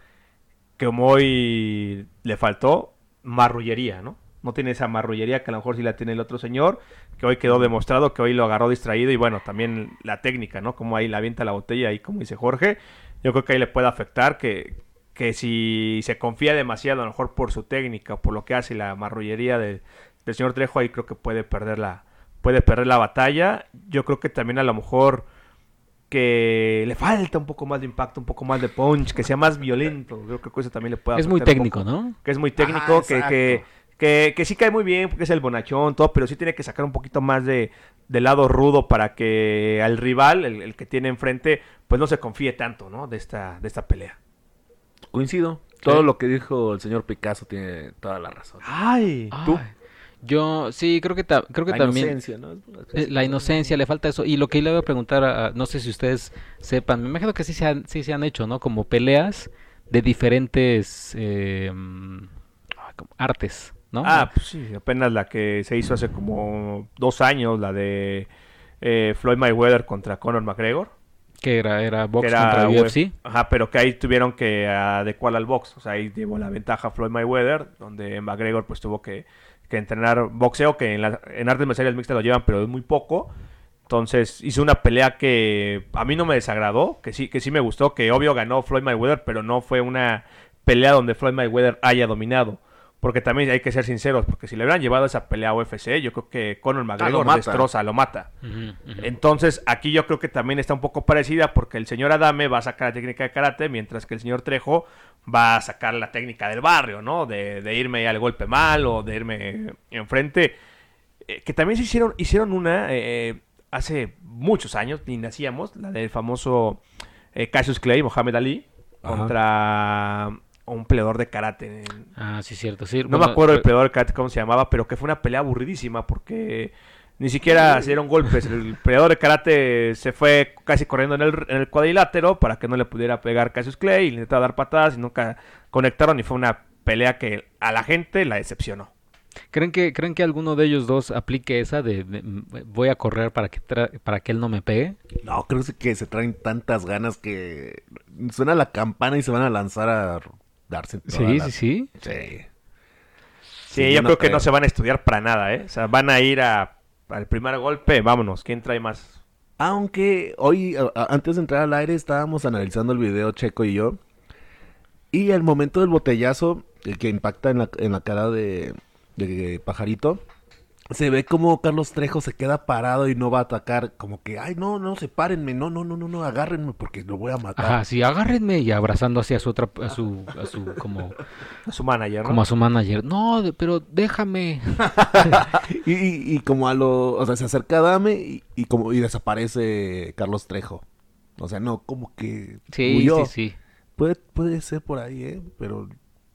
que hoy le faltó marrullería, ¿no? No tiene esa marrullería que a lo mejor sí la tiene el otro señor, que hoy quedó demostrado que hoy lo agarró distraído y bueno, también la técnica, ¿no? Como ahí la avienta la botella ahí como dice Jorge, yo creo que ahí le puede afectar que, que si se confía demasiado a lo mejor por su técnica por lo que hace la marrullería del, del señor Trejo ahí creo que puede perder la puede perder la batalla. Yo creo que también a lo mejor que le falta un poco más de impacto, un poco más de punch, que sea más violento. Creo que eso también le puede Es muy técnico, poco. ¿no? Que es muy técnico, Ajá, que, que, que, que sí cae muy bien porque es el bonachón, todo, pero sí tiene que sacar un poquito más de del lado rudo para que al rival, el, el que tiene enfrente, pues no se confíe tanto, ¿no? De esta, de esta pelea. Coincido. Todo lo que dijo el señor Picasso tiene toda la razón. ¡Ay! Ay, Yo sí, creo que, ta- creo que la también... inocencia, ¿no? eh, La inocencia, le falta eso. Y lo que le voy a preguntar, a- a- no sé si ustedes sepan, me imagino que sí se han, sí se han hecho, ¿no? Como peleas de diferentes eh, mm, como artes, ¿no? Ah, pues sí, apenas la que se hizo hace como dos años, la de eh, Floyd Mayweather contra Conor McGregor. que era, era box que era contra UFC. Ajá, pero que ahí tuvieron que adecuar al box. O sea, ahí llevó la ventaja Floyd Mayweather, donde McGregor pues tuvo que, que entrenar boxeo, que en, la- en artes marciales mixtas lo llevan, pero es muy poco. Entonces hizo una pelea que a mí no me desagradó, que sí, que sí me gustó, que obvio ganó Floyd Mayweather, pero no fue una pelea donde Floyd Mayweather haya dominado. Porque también hay que ser sinceros, porque si le hubieran llevado esa pelea a UFC, yo creo que Conor McGregor mata. destroza, lo mata. Entonces, aquí yo creo que también está un poco parecida porque el señor Adame va a sacar la técnica de karate, mientras que el señor Trejo va a sacar la técnica del barrio, ¿no? De, de irme al golpe mal o de irme enfrente. Eh, que también se hicieron, hicieron una eh, hace muchos años, ni nacíamos, la del famoso eh, Cassius Clay, Mohamed Ali, Ajá. contra un peleador de karate. Ah, sí, cierto. Sí, No bueno, me acuerdo el eh, peleador de karate cómo se llamaba, pero que fue una pelea aburridísima porque ni siquiera se dieron golpes. El (laughs) peleador de karate se fue casi corriendo en el, en el cuadrilátero para que no le pudiera pegar Cassius Clay y le intentaba dar patadas y nunca conectaron y fue una pelea que a la gente la decepcionó. ¿Creen que, ¿Creen que alguno de ellos dos aplique esa de, de, voy a correr para que, tra- para que él no me pegue? No, creo que se traen tantas ganas que suena la campana y se van a lanzar a darse Sí, sí, sí. Sí. Sí, Sí, yo no creo que creo. no se van a estudiar para nada, ¿eh? O sea, van a ir a, al primer golpe, vámonos, ¿quién trae más? Aunque hoy, a- a- antes de entrar al aire, estábamos analizando el video Checo y yo. Y el momento del botellazo, el que impacta en la, en la cara de, de Pajarito, se ve como Carlos Trejo se queda parado y no va a atacar, como que, ay, no, no, sepárenme, no, no, no, no, no, agárrenme porque lo voy a matar. Ajá, sí, agárrenme y abrazando así a su otra, a su, a su, como, A su manager, ¿no? como a su manager. No, de- pero déjame. (laughs) y, y- y como a lo, o sea, se acerca a Dame y, y como y desaparece Carlos Trejo. O sea, no, como que Sí, huyó. sí, sí. Puede, puede ser por ahí, ¿eh? Pero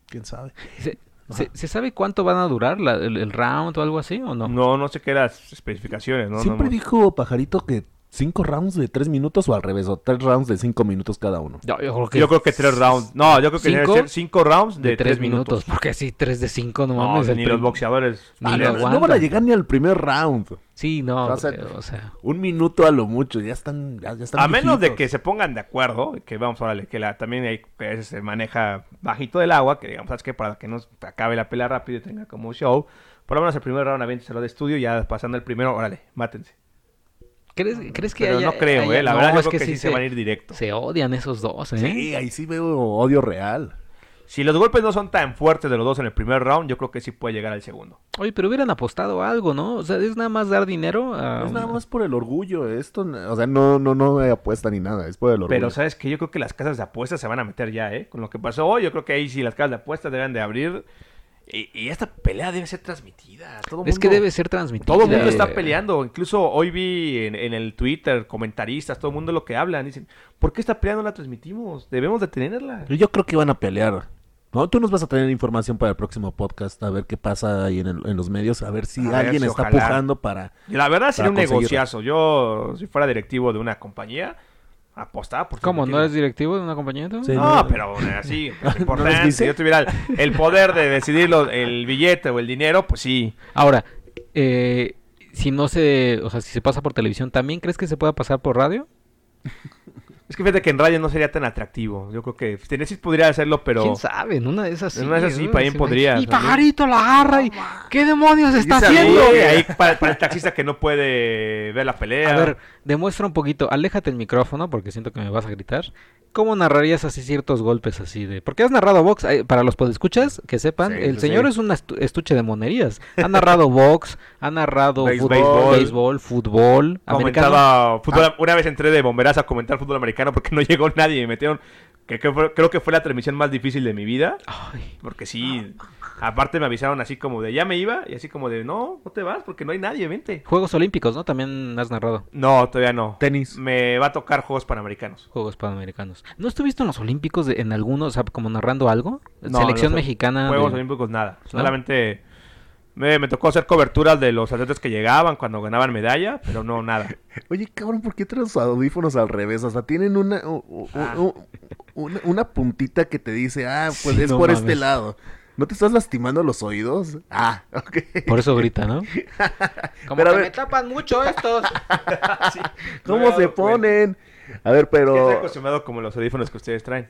quién sabe. ¿Se, se- se sabe cuánto van a durar la- el, el round o algo así o no? No, no sé qué las especificaciones, ¿no? Siempre No, dijo Pajarito que cinco rounds de tres minutos o al revés, o tres rounds de cinco minutos cada uno. Yo, yo creo que, Yo creo que tres rounds. No, yo creo que ¿Cinco? ser cinco rounds de, de tres minutos. Porque así tres de cinco, no No, mames. el ni los boxeadores. Ni lo no, no van a llegar ni al primer round. Sí, no, O sea, porque, o sea, Un minuto a lo mucho, ya están, ya, ya están A menos de que se pongan de acuerdo, que vamos, órale, que la, también hay, que a se maneja bajito del agua, que digamos, ¿sabes qué? Para que no se acabe la pelea rápido y tenga como un show. Por lo menos el primer round aviénteselo de estudio, ya pasando el primero, órale, mátense. ¿Crees, crees que Pero haya- no creo, haya- eh, la no, verdad yo es creo que, sí se van a ir directo. Se odian esos dos, ¿eh? Sí, ahí sí veo odio real. Si los golpes no son tan fuertes de los dos en el primer round, yo creo que sí puede llegar al segundo. Oye, pero hubieran apostado algo, ¿no? O sea, es nada más dar dinero a... es nada más por el orgullo, esto, o sea, no, no, no me apuesta ni nada, es por el orgullo. Pero sabes que yo creo que las casas de apuestas se van a meter ya, ¿eh? Con lo que pasó hoy, yo creo que ahí sí las casas de apuestas deben de abrir. Y, y esta pelea debe ser transmitida. Todo Es que debe ser transmitido. Todo el mundo está peleando. Incluso hoy vi en, en el Twitter comentaristas, todo el mundo lo que hablan. Dicen, ¿por qué esta pelea no la transmitimos? Debemos de tenerla. Yo creo que van a pelear. No, tú nos vas a tener información para el próximo podcast, a ver qué pasa ahí en, el- en los medios, a ver si A ver alguien si está ojalá. pujando para... Y la verdad sería un negociazo. Yo, si fuera directivo de una compañía, apostaba por ¿Cómo? ¿No eres directivo de una compañía? Sí. No, no. pero bueno, así, pues, (laughs) ¿No importante. si yo tuviera el, el poder de decidir lo- el billete o el dinero, pues sí. Ahora, eh, si no se... O sea, si se pasa por televisión, ¿también crees que se pueda pasar por radio? (laughs) Es que fíjate que en radio no sería tan atractivo. Yo creo que Tennessee podría hacerlo, pero... ¿Quién sabe? En una de esas sí. En una de esas sí, Se podría, Y. Pajarito la agarra y... ¿Qué demonios está haciendo? ahí para, para el taxista que no puede ver la pelea. A ver, demuestra un poquito, aléjate el micrófono porque siento que me vas a gritar. ¿Cómo narrarías así ciertos golpes así de...? Porque has narrado box, para los podescuchas que sepan, Sí, el sí, señor sí. es un estu- estuche de monerías. Ha narrado box, ha narrado béisbol. béisbol, fútbol, americano. comentaba fútbol, una vez entré de bomberazo a comentar fútbol americano porque no (laughs) llegó nadie y me metieron que, que fue- creo que fue la transmisión más difícil de mi vida Ay, porque sí aparte me avisaron así como de ya me iba y así como de no no te vas porque no hay nadie vente Juegos Olímpicos, ¿no? También has narrado no todavía no Tenis. me va a tocar juegos panamericanos Juegos Panamericanos. ¿No estuviste en los Olímpicos de- en algunos, o sea, como narrando algo? No, Selección mexicana. juegos de- olímpicos nada solamente me, me tocó hacer coberturas de los atletas que llegaban cuando ganaban medalla pero no nada (laughs) Oye, cabrón, ¿por qué traes los audífonos al revés? O sea, tienen una, u- Ah. una, una puntita que te dice, ah, pues Sí, es no por mames. este lado. ¿No te estás lastimando los oídos? Ah, (laughs) ok. Por eso grita, ¿no? (laughs) Como Pero a que ver- me tapan mucho estos. ¿Cómo se ponen? A ver, Estoy pero... acostumbrado como los audífonos que ustedes traen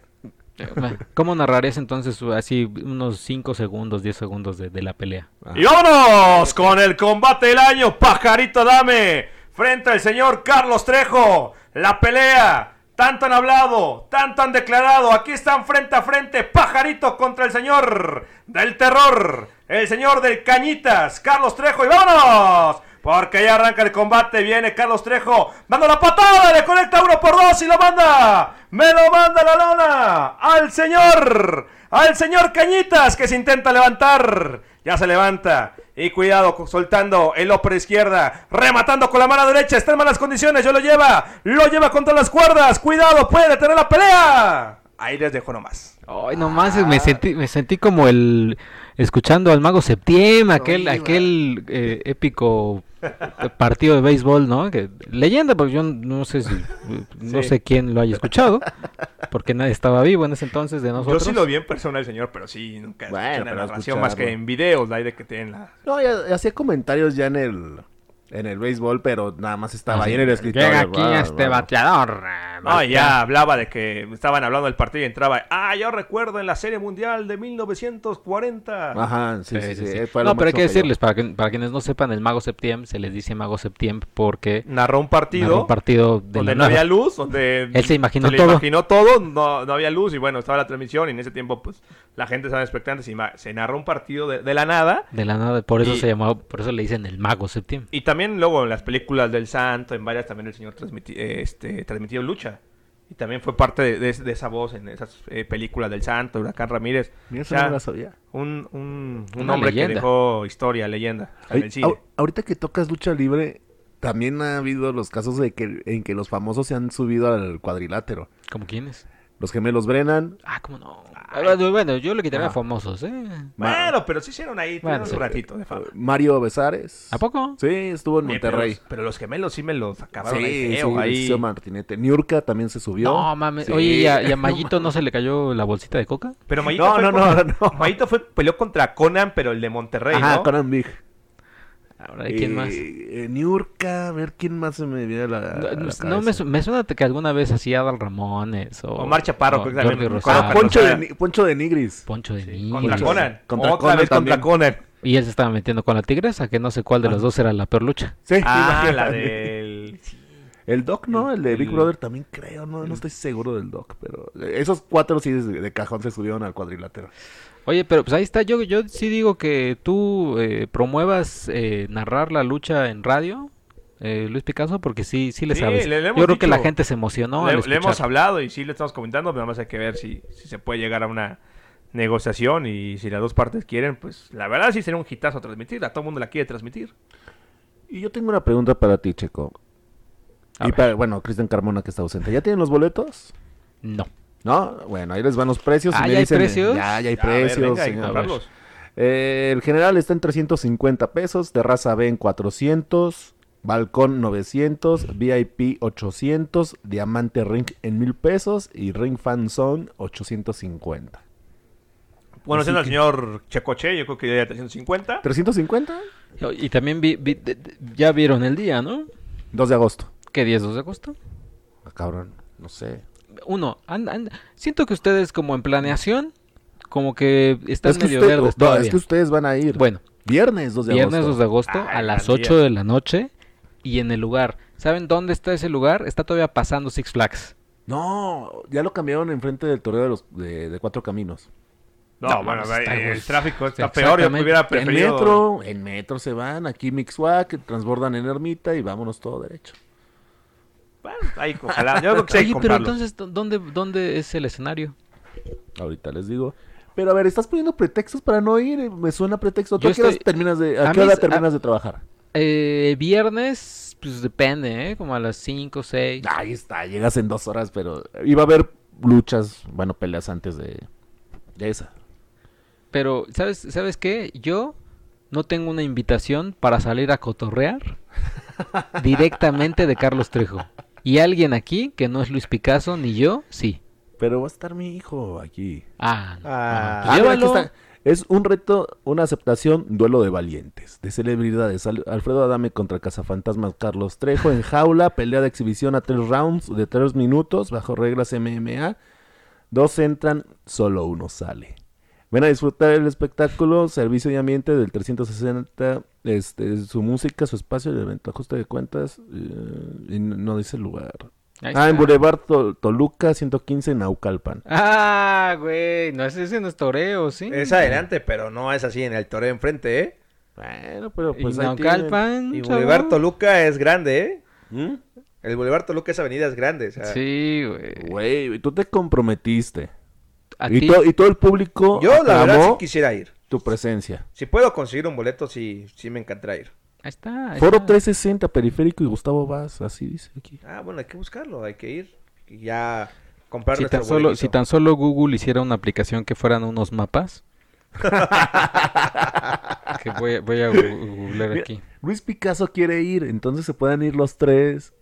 ¿Cómo narrarías entonces así unos 5 segundos, 10 segundos de, de la pelea? Y vámonos con el combate del año, Pajarito Dame, frente al señor Carlos Trejo. La pelea, tanto han hablado, tanto han declarado. Aquí están frente a frente, Pajarito contra el señor del terror, el señor del Cañitas, Carlos Trejo. Y vámonos. Porque ya arranca el combate, viene Carlos Trejo, dando la patada, le conecta uno por dos y lo manda, me lo manda la lona, al señor, al señor Cañitas que se intenta levantar, ya se levanta, y cuidado, soltando el upper izquierda, rematando con la mano derecha, está en malas condiciones, yo lo lleva, lo lleva contra las cuerdas, cuidado, puede detener la pelea, ahí les dejo nomás. Ay, nomás me sentí, me sentí como el escuchando al mago Septiembre, aquel, aquel eh, épico partido de béisbol, ¿no? Que, leyenda, porque yo no sé si, (laughs) no Sí. sé quién lo haya escuchado, porque nadie estaba vivo en ese entonces de Yo nosotros. sí lo vi en persona el señor, pero sí, nunca Bueno, escuché una narración más que en videos, ahí de que tienen la... No, ya hacía comentarios ya en el... en el béisbol, pero nada más estaba Así, ahí en el escritorio. Llega aquí este bateador. No, ya hablaba de que estaban hablando del partido y entraba. Ah, yo recuerdo en la Serie Mundial de 1940. Ajá, sí, sí, Sí, sí, sí. sí. fue lo No, pero hay que decirles, para, que- para quienes no sepan, el Mago Septiembre se les dice Mago Septiembre porque Narró un partido. narró un partido de donde no nada. había luz, donde Él se imaginó le todo. imaginó todo, no, no había luz y bueno, estaba la transmisión y en ese tiempo pues la gente estaba expectante, se, se narró un partido de, de la nada De la nada, por eso Y- se llamó, por eso le dicen el Mago Septiembre. y también luego en las películas del Santo, en varias también el señor transmiti- eh, este, transmitió lucha y también fue parte de, de- de esa voz en esas eh, películas del Santo, Huracán Ramírez, Mira, O eso sea, no la sabía. un, un, un hombre que dejó historia, leyenda en Ay, el cine. au- ahorita que tocas lucha libre, también ha habido los casos de que en que los famosos se han subido al cuadrilátero. ¿Cómo quiénes? Los gemelos Brennan, Ah, ¿cómo no? Ah, bueno, yo le quitaría Ah. famosos, ¿eh? Bueno, pero sí hicieron ahí Bueno, tuvieron sí. un ratito de fama. Mario Besares. ¿A poco? Sí, estuvo en Oye, pero Monterrey. los- Pero, los gemelos sí me los acabaron Sí, ahí sí, ahí. Lucio Martinete. Niurka también se subió. No, mames. Sí. Oye, ¿y a, y a (laughs) Mayito no se le cayó la bolsita de coca? Pero Mayito No, fue no, contra- no, no. Mayito fue, peleó contra Conan, pero el de Monterrey, Ajá, ¿no? Conan Big. Ahora, ¿y quién Eh, más? eh, Niurka, a ver quién más se me viene a la. a No, la no cabeza? me, su- me suena que alguna vez hacía Adal Ramones o... Omar Chaparro, o creo que también. Jordi. Poncho, de, Poncho de Nigris. Poncho de Sí, Nigris. contra. Conan. Contra Otra Conan vez contra. Conan. Y él se estaba metiendo con la tigresa, que no sé cuál de los dos era la peor lucha. Sí, Ah, imagínate. la del... sí. El Doc, ¿no? El de Big El- Brother también creo, no, no estoy seguro del Doc, pero esos cuatro sí de, de cajón se subieron al cuadrilátero. Oye, pero pues ahí está, yo, yo sí digo que tú eh, promuevas eh, narrar la lucha en radio, eh, Luis Picasso, porque sí, sí le Sí, sabes. le- le yo creo que la gente se emocionó le, al le escuchar. hemos hablado y sí le estamos comentando, pero nada más hay que ver si, si se puede llegar a una negociación y si las dos partes quieren, pues la verdad sí sería un hitazo transmitir. A todo el mundo la quiere transmitir. Y yo tengo una pregunta para ti, Checo. A y ver. para, bueno, Cristian Carmona que está ausente. ¿Ya tienen los boletos? No. ¿No? Bueno, ahí les van los precios. y Ah, me ¿ya hay dicen- precios? Ya, ya hay A ver, precios. venga, hay que señor. Eh, el general está en 350 pesos, terraza B en 400, balcón 900, VIP 800, diamante ring en 1000 pesos y ring fan zone 850. Bueno, siendo el señor Checoche, yo creo que ya 350. ¿350? Y también vi, vi- de- de- ya vieron el día, ¿no? 2 de agosto. ¿Qué día es 2 de agosto? Ah, cabrón, no sé. Uno, an- an- siento que ustedes como en planeación, como que están Es que, medio usted- verdes no, todavía. es que ustedes van a ir. Bueno, Viernes 2 de viernes agosto. 2 de agosto Ay, a las gran 8 día. de la noche y en el lugar. ¿Saben dónde está ese lugar? Está todavía pasando Six Flags. No, ya lo cambiaron enfrente del torneo de los de, de Cuatro Caminos. No, No, bueno, está el tráfico está peor. Yo En metro, en metro se van, aquí Mixwag, transbordan en Ermita y vámonos todo derecho. Bueno, ahí, ojalá. Yo creo que sí hay que Oye, pero entonces, ¿dó- ¿dónde, ¿dónde es el escenario? Ahorita les digo. Pero a ver, estás poniendo pretextos para no ir. Me suena pretexto. ¿Tú Yo a qué hora estoy- terminas de, a a qué mí hora es- terminas a- de trabajar? Eh, viernes, pues depende, ¿eh? Como a las 5, 6. Ahí está, llegas en dos horas, pero iba a haber luchas, bueno, peleas antes de, de esa. Pero, ¿sabes, ¿sabes qué? Yo no tengo una invitación para salir a cotorrear (laughs) directamente de Carlos Trejo. Y alguien aquí, que no es Luis Picasso ni yo, sí. Pero va a estar mi hijo aquí. Ah, no. Ah. Pues Ah, mira, aquí llévalo. está. Es un reto, una aceptación, duelo de valientes, de celebridades. Al- Alfredo Adame contra Cazafantasmas Carlos Trejo en jaula, pelea de exhibición a tres rounds de tres minutos, bajo reglas MMA. Dos entran, solo uno sale. Ven a disfrutar el espectáculo, servicio y ambiente del 360, este, su música, su espacio, el evento, ajuste de cuentas, eh, y no dice el lugar. Ahí Ah, en. Boulevard Tol- Toluca, 115, Naucalpan. Ah, güey, no ese, ese no es toreo, ¿sí? Es adelante, pero no es así en el toreo enfrente, ¿eh? Bueno, pero Y pues tienen. Naucalpan, Y. Boulevard Toluca es grande, ¿eh? ¿Mm? El Boulevard Toluca, esa avenida es grande. O sea, Sí, güey. Güey, tú te comprometiste. A Y, ti- to- y todo el público Yo, la verdad, sí quisiera ir. tu presencia. Si puedo conseguir un boleto, sí, sí me encantaría ir. Ahí está. ahí Foro está. 360, Periférico y Gustavo Vaz, así dice aquí. Ah, bueno, hay que buscarlo, hay que ir. Y ya comprar Si tan, solo, boletito. si tan solo Google hiciera una aplicación que fueran unos mapas. (laughs) que voy, a- voy a googlear aquí. Luis Picasso quiere ir, entonces se puedan ir los tres.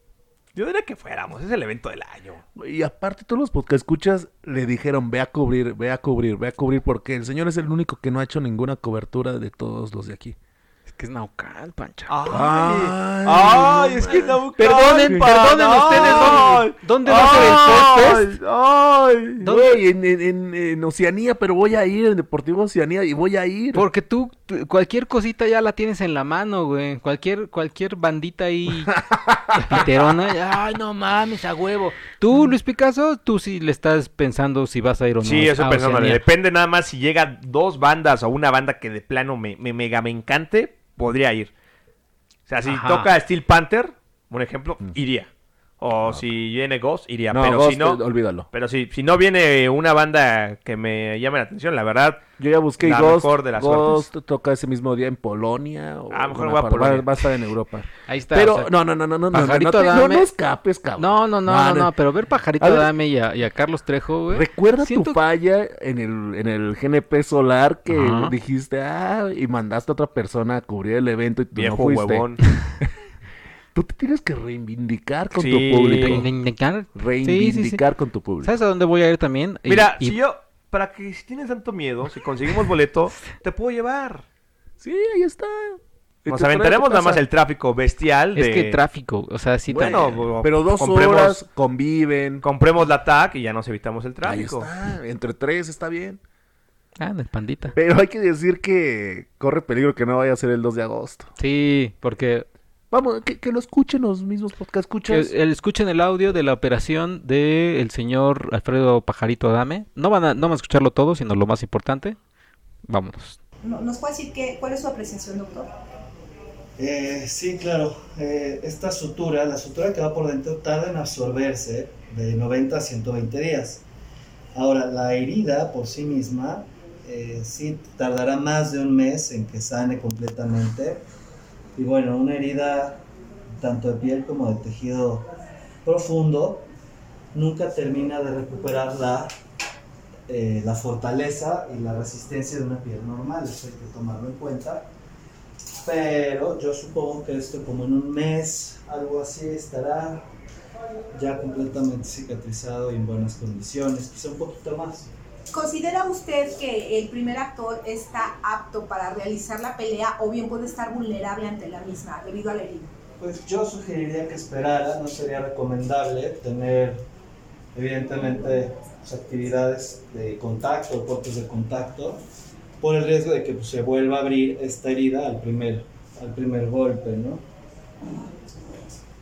Yo diría que fuéramos, es el evento del año. Y aparte todos los podcast escuchas le dijeron, ve a cubrir, ve a cubrir, ve a cubrir, porque el señor es el único que no ha hecho ninguna cobertura de todos los de aquí. que es Naucal, Pancha. Ay, Ay, es que no. Perdonen, perdonen ustedes, ¿dónde- dónde va a ser el? Ay, ¿Dónde? Güey, en, en- en- en Oceanía, pero voy a ir, en Deportivo Oceanía, y voy a ir. Porque tú- cualquier cosita ya la tienes en la mano, güey. Cualquier, cualquier bandita ahí (laughs) piterona. Ay, no mames, a huevo. Tú, Luis Picasso, tú sí le estás pensando si vas a ir o no. Sí, eso. Oceanía. Depende nada más si llegan dos bandas o una banda que de plano me, me mega me encante, podría ir. O sea, si Ajá. toca Steel Panther, un ejemplo, iría. O si viene Ghost, iría. no, pero Ghost, si no, eh, olvídalo. pero si, si no viene una banda que me llame la atención, la verdad, Yo ya busqué y La Ghost, mejor de las Ghost toca ese mismo día en Polonia. O Ah, mejor voy a Polonia. Va, va a estar en Europa. Ahí está. Pero, o sea, no, no, no, no, no, no, no, Pajarito no, te- no, Adame- no escapes, cabrón. No, no, no, no, no, pero ver Pajarito A ver. Dame y a, y a Carlos Trejo, güey. Recuerda Siento- tu falla en el, en el GNP Solar que dijiste, ah, y mandaste a otra persona a cubrir el evento y tú viejo no fuiste. huevón. (laughs) Tú te tienes que reivindicar con Sí. tu público. Reivindicar. Reivindicar con tu público. ¿Sabes a dónde voy a ir también? Mira, y- si yo, para que si tienes tanto miedo, si conseguimos boleto, te puedo llevar. Sí, ahí está. Nos aventaremos nada más el tráfico bestial Es de... que tráfico, o sea, sí Bueno, Pero dos compremos, horas conviven. compremos la TAC y ya nos evitamos el Ahí tráfico. está. Entre tres está bien. Ah, en el pandita. Pero hay que decir que corre peligro que no vaya a ser el 2 de agosto. Sí, porque Vamos, que, que lo escuchen los mismos podcast escuchas. que- el- escuchen el audio de la operación del señor Alfredo Pajarito Adame. No van a, no van a escucharlo todo, sino lo más importante. Vámonos. No- ¿Nos puede decir qué, cuál es su apreciación, doctor? Eh, sí, claro. Eh, esta sutura, la sutura que va por dentro, tarda en absorberse de 90 a 120 días. Ahora, la herida por sí misma eh, sí tardará más de un mes en que sane completamente. Y bueno, una herida tanto de piel como de tejido profundo nunca termina de recuperar la, eh, la fortaleza y la resistencia de una piel normal. Eso hay que tomarlo en cuenta. Pero yo supongo que esto como en un mes, algo así, estará ya completamente cicatrizado y en buenas condiciones, quizá un poquito más. ¿Considera usted que el primer actor está apto para realizar la pelea o bien puede estar vulnerable ante la misma debido a la herida? Pues yo sugeriría que esperara, no sería recomendable tener evidentemente pues, actividades de contacto, deportes de contacto, por el riesgo de que pues, se vuelva a abrir esta herida al primer, al primer golpe, ¿no?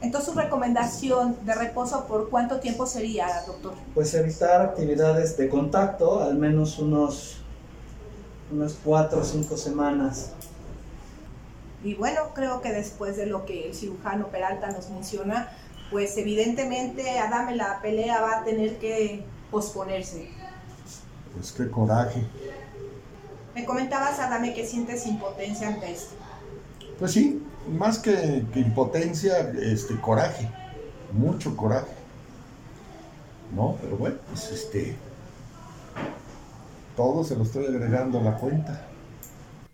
Entonces, su recomendación de reposo, ¿por cuánto tiempo sería, doctor? Pues evitar actividades de contacto, al menos unos, unas cuatro o cinco semanas. Y bueno, creo que después de lo que el cirujano Peralta nos menciona, pues evidentemente Adame la pelea va a tener que posponerse. Pues qué coraje. Me comentabas, Adame, que sientes impotencia ante esto. Pues sí, más que, que impotencia, este coraje. Mucho coraje. No, pero bueno, pues este. Todo se lo estoy agregando a la cuenta.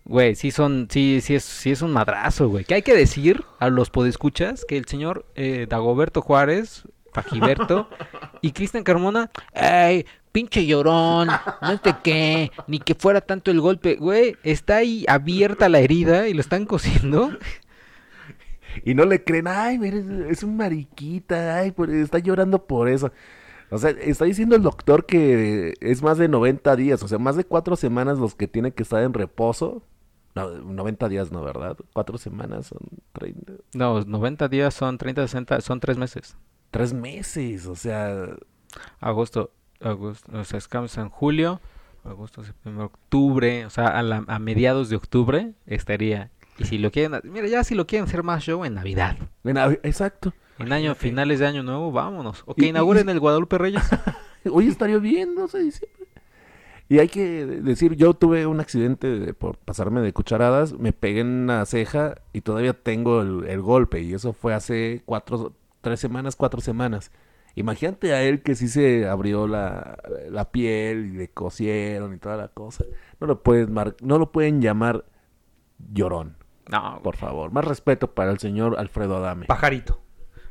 Güey, sí son, sí, sí es, sí es un madrazo, güey. Que hay que decir a los podescuchas que el señor eh, Dagoberto Juárez, Fajiberto (laughs) y Cristian Carmona, ay, pinche llorón, no sé qué, ni que fuera tanto el golpe, güey, está ahí abierta la herida y lo están cosiendo. Y no le creen, ay, mira, es, un mariquita, ay, está llorando por eso. O sea, está diciendo el doctor que es más de 90 días, o sea, más de cuatro semanas los que tienen que estar en reposo. No, 90 días no, ¿verdad? Cuatro semanas son 30, No, 90 días son 30, 60, son tres meses. tres meses, o sea, Agosto, agosto, o sea, estamos en julio, agosto, septiembre, octubre, o sea, a, la- a mediados de octubre estaría. Y si lo quieren, mira, ya si lo quieren hacer más show en Navidad. exacto. En año, finales de año nuevo, vámonos. O que Y- y- inauguren el Guadalupe Reyes. (laughs) Hoy estaría bien, no sé, diciembre. Y hay que decir, yo tuve un accidente de- por pasarme de cucharadas, me pegué en una ceja y todavía tengo el, el golpe. Y eso fue hace cuatro, tres semanas, cuatro semanas. Imagínate a él que sí se abrió la, la piel y le cosieron y toda la cosa. No lo pueden, mar- no lo pueden llamar llorón, No, por favor. Más respeto para el señor Alfredo Adame. Pajarito.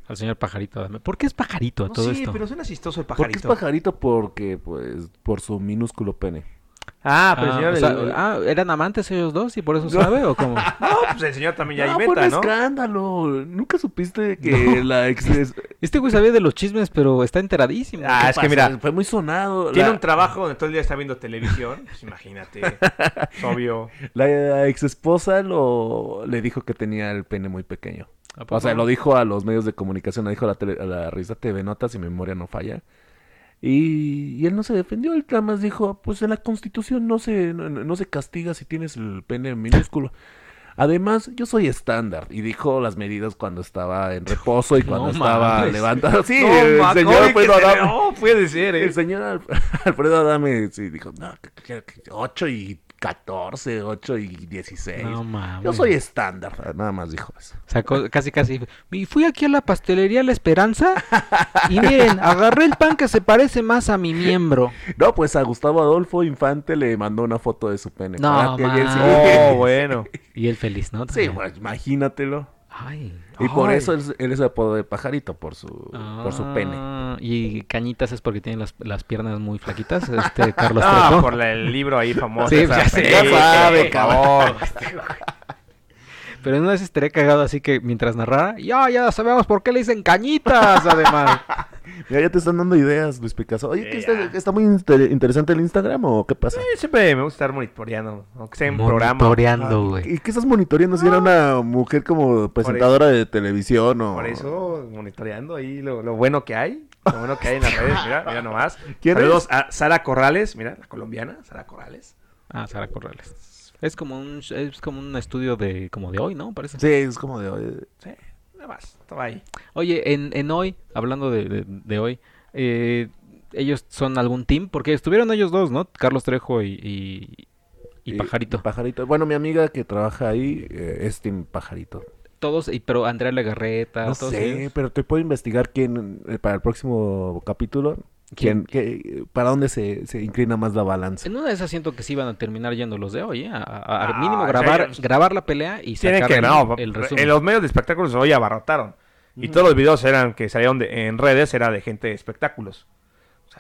al señor Pajarito. dame. ¿Por qué es Pajarito a No, todo sí, esto? pero suena chistoso el ¿Por qué es pajarito. pajarito? Porque, pues, por su minúsculo pene. Ah, pero el Ah, señor... o sea, el- ah, ¿eran amantes ellos dos y por eso sabe o cómo? (laughs) No, pues el señor también ya No, fue inventa, un ¿no? escándalo. Nunca supiste que la ex... es- (laughs) Este güey sabía de los chismes, pero está enteradísimo. Ah, ¿Qué es que mira, Fue muy sonado. Tiene La- un trabajo donde todo el día está viendo televisión. Pues imagínate. Es (laughs) obvio. La ex esposa lo... le dijo que tenía el pene muy pequeño. ¿A O sea, lo dijo a los medios de comunicación, lo dijo a la, tele- a la revista TV Notas, mi memoria no falla. Y, y él no se defendió, él nada más dijo, pues en la constitución no se, no, no se castiga si tienes el pene minúsculo. Además, yo soy estándar. Y dijo las medidas cuando estaba en reposo y (laughs) cuando No estaba mames. levantado. Sí, No, el ma, señor ¿cómo que Alfredo Adame. No, puede ser, ¿eh? El señor Alf- (laughs) Alfredo Adame sí, dijo, no, 8 y 14, 8 y 16. No mames. Yo soy estándar, nada más dijo eso. Sacó casi casi. Y fui aquí a la pastelería La Esperanza y miren, agarré el pan que se parece más a mi miembro. No, pues a Gustavo Adolfo Infante le mandó una foto de su pene. No, sí- Oh, bueno. Y él feliz, ¿no? Sí, pues imagínatelo. Ay. Y por Ay. eso él, él es apodo de pajarito, por su, por su pene. Ah, Y Cañitas es porque tiene las, las piernas muy flaquitas, este Carlos (laughs) Ah, Trejo. por el libro ahí famoso. Sí, esa ya sé, película, ya sabe, por cabrón. Pero en una vez estaría cagado así que mientras narrara, ya, ya sabemos por qué le dicen Cañitas, además. (laughs) Mira, ya te están dando ideas, Luis Picasso. Oye, ¿qué Sí, está, muy inter- interesante el Instagram o qué pasa? Sí, Siempre me gusta estar monitoreando, aunque sea en programa. Monitoreando, güey. ¿Y qué estás monitoreando? Si era una mujer como presentadora de televisión o... Por eso, monitoreando ahí lo, lo bueno que hay. Lo bueno que hay en las redes. Mira, mira nomás. (laughs) ¿Quién Saludos a Sara Corrales. Mira, la colombiana, Sara Corrales. Ah, Sara Corrales. Es como un es como un estudio de como de hoy, ¿no? Parece. Sí, es como de... oye, Sí, nada más. Estaba ahí. Oye, en, en hoy, hablando de, de- de hoy, eh, ellos son algún team, porque estuvieron ellos dos, ¿no? Carlos Trejo y, y, y Pajarito. Pajarito. Bueno, mi amiga que trabaja ahí eh, es Team Pajarito. Todos, y, pero Andrea Legarreta, No todos sé, ellos. pero te puedo investigar quién, eh, para el próximo capítulo, quién, qué- para dónde se, se inclina más la balanza. En una de esas siento que sí van a terminar yendo los de hoy, ¿eh? A, Ah, mínimo o sea, grabar, grabar la pelea y sacar que, el, no, el resumen. en los medios de espectáculos hoy abarrotaron. Y todos los videos eran que salieron de- en redes era de gente de espectáculos.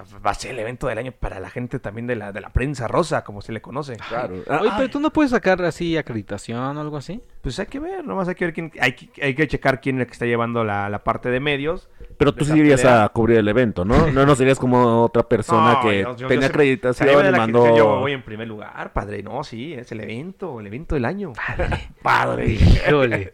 O sea, va a ser el evento del año para la gente también de la, de la prensa rosa, como se le conoce. Claro. Oye, pero tú no puedes sacar así acreditación o algo así. Pues hay que ver, nomás hay que ver quién, hay, que- hay que checar quién es el que está llevando la, la parte de medios. Pero de tú sí irías pelea. a cubrir el evento, ¿no? (laughs) No, no serías como otra persona No, que yo- yo- yo tenía siempre- acreditación y mandó... que Yo voy en primer lugar, padre. No, sí, es el evento, el evento del año. (laughs) Padre. Híjole.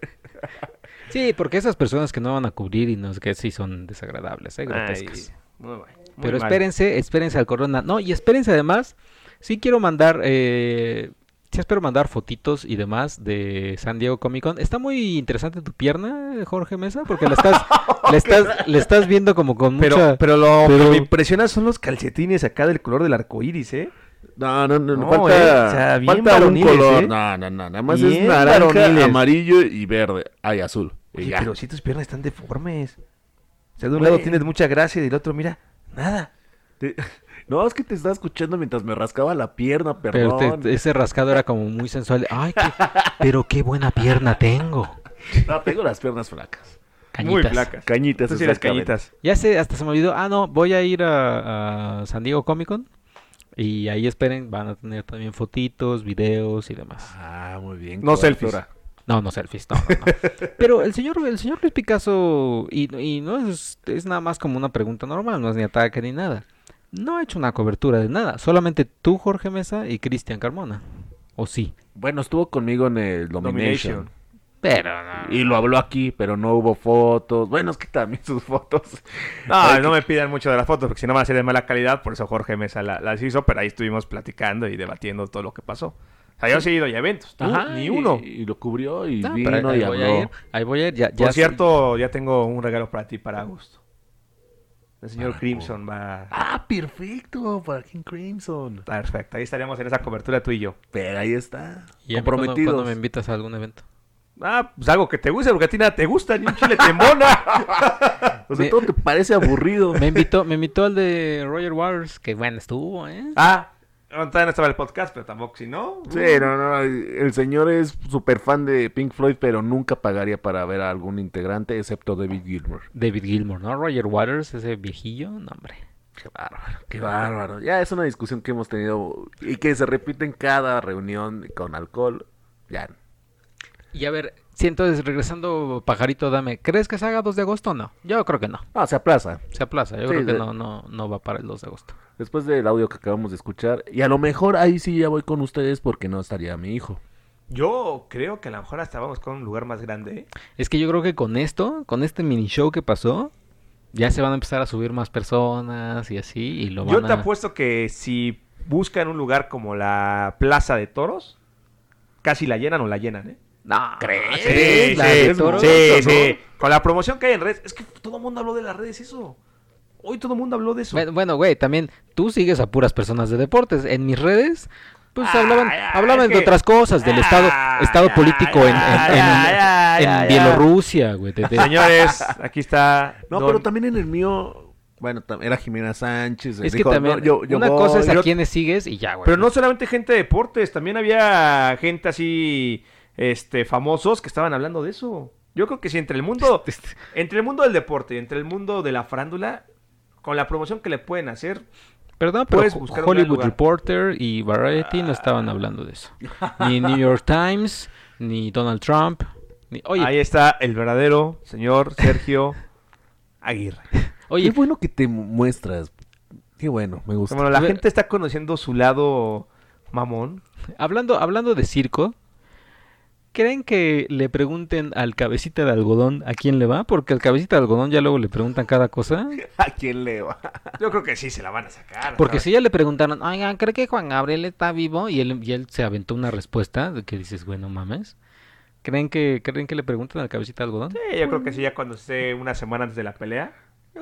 Sí, porque esas personas que no van a cubrir y no sé qué, sí son desagradables, ¿eh? Ay, grotescas. muy bueno, muy Pero mal. espérense, espérense al corona. No, y espérense además, sí quiero mandar, eh, sí espero mandar fotitos y demás de San Diego Comic Con. Está muy interesante tu pierna, Jorge Mesa, porque la estás, (laughs) le estás, le estás viendo como con Pero, mucha... pero lo pero- que me impresiona son los calcetines acá del color del arco iris, ¿eh? No, no, no, No, falta, eh, o sea, bien falta un color. ¿eh? No, no, no, nada más Bien es naranja, varoniles. amarillo y verde. Ay, azul. Oye, pero si tus piernas están deformes. O sea, de un lado tienes mucha gracia y del otro, mira, nada. Te- (laughs) No, es que te estaba escuchando mientras me rascaba la pierna, Pero perdón. te- ese rascado era como muy sensual. Ay, qué- (laughs) pero qué buena pierna tengo. No, tengo las piernas flacas. Cañitas. Muy flacas. Cañitas. Las cañitas. Ya sé, hasta se me olvidó. Ah, no, voy a ir a, a San Diego Comic Con. Y ahí esperen, van a tener también fotitos, videos y demás. Ah, muy bien. No selfies. cobertura. No, no selfies, no, no, no. (laughs) Pero el señor, el señor Luis Picasso, y, y no es, es nada más como una pregunta normal, no es ni ataque ni nada. No ha hecho una cobertura de nada, solamente tú, Jorge Mesa, y Cristian Carmona. ¿O sí? Bueno, estuvo conmigo en el Domination. Domination. Pero no. Y lo habló aquí, pero no hubo fotos. Bueno, es que también (laughs) sus fotos. No, no que- me pidan mucho de las fotos, porque si no van a ser de mala calidad, por eso Jorge Mesa la- las hizo, pero ahí estuvimos platicando y debatiendo todo lo que pasó. Yo sí he ido a eventos, tú, Ajá, ni uno. Y, lo cubrió y No, vino ahí y voy a habló. ir, ahí voy a ir, ya, Por ya cierto, ya tengo un regalo para ti para agosto. El señor Crimson va... Ah, perfecto, para King Crimson. Perfecto, ahí estaríamos en esa cobertura tú y yo. Pero ahí está. ¿Y comprometidos. cuándo me invitas a algún evento? Ah, pues algo que te guste, porque a ti nada te gusta, ni un chile te embona. (laughs) O sea, Me- todo te parece aburrido. Me invitó, me invitó al de Roger Waters, que bueno estuvo, ¿eh? ah, no, todavía no estaba el podcast, pero tampoco si no. Sí, no, no. El señor es súper fan de Pink Floyd, pero nunca pagaría para ver a algún integrante excepto David Gilmour. David Gilmour, ¿no? Roger Waters, ese viejillo, no, hombre. Qué bárbaro, qué bárbaro. Ya es una discusión que hemos tenido y que se repite en cada reunión con alcohol. Ya. Y a ver, si entonces regresando, pajarito, dame, ¿crees que se haga 2 de agosto o no? Yo creo que no. No, se aplaza. Se aplaza, yo Sí, creo que de- no, no, no va para el 2 de agosto. Después del audio que acabamos de escuchar. Y a lo mejor ahí sí ya voy con ustedes porque no estaría mi hijo. Yo creo que a lo mejor hasta vamos con un lugar más grande. ¿eh? Es que yo creo que con esto, con este mini show que pasó, ya se van a empezar a subir más personas y así, y lo van Yo te a... apuesto que si buscan un lugar como la Plaza de Toros, casi la llenan o la llenan, ¿eh? No, ¿Crees? Sí, de sí, toros. Sí, ¿no? sí. Con la promoción que hay en redes. Es que todo el mundo habló de las redes, eso. Hoy todo el mundo habló de eso. Bueno, güey, también tú sigues a puras personas de deportes. En mis redes, pues Ah, hablaban, ya, hablaban de que- otras cosas, del estado, Ah, estado ya, político ya, en, en- ya, en- ya, en ya, ya. Bielorrusia, güey. de- de- Señores, aquí está. No, don- pero también en el mío. Bueno, era Jimena Sánchez. Es que dijo, también, no, yo- yo una voy, cosa es a yo- quienes sigues y ya, güey. Pero no solamente gente de deportes, también había gente así, este, famosos que estaban hablando de eso. Yo creo que si entre el mundo, (laughs) entre el mundo del deporte y entre el mundo de la farándula, con la promoción que le pueden hacer, Perdón, pero Hollywood lugar. Reporter y Variety no estaban hablando de eso. (laughs) Ni New York Times, ni Donald Trump. Ni... Oye, ahí está el verdadero señor Sergio Aguirre. (laughs) oye, Qué bueno que te mu- muestras. Qué bueno, me gusta. Bueno, la gente está conociendo su lado mamón. hablando, hablando de circo, ¿creen que le pregunten al cabecita de algodón a quién le va? Porque al cabecita de algodón ya luego le preguntan cada cosa. (laughs) ¿A quién le va? Yo creo que sí se la van a sacar. Porque ¿sabes? si ya le preguntaron, oigan, ¿cree que Juan Gabriel está vivo? Y él, y él se aventó una respuesta de que dices, bueno, mames. ¿Creen que, ¿Creen que le preguntan al cabecita de algodón? Sí, yo creo que sí, ya cuando esté una semana antes de la pelea.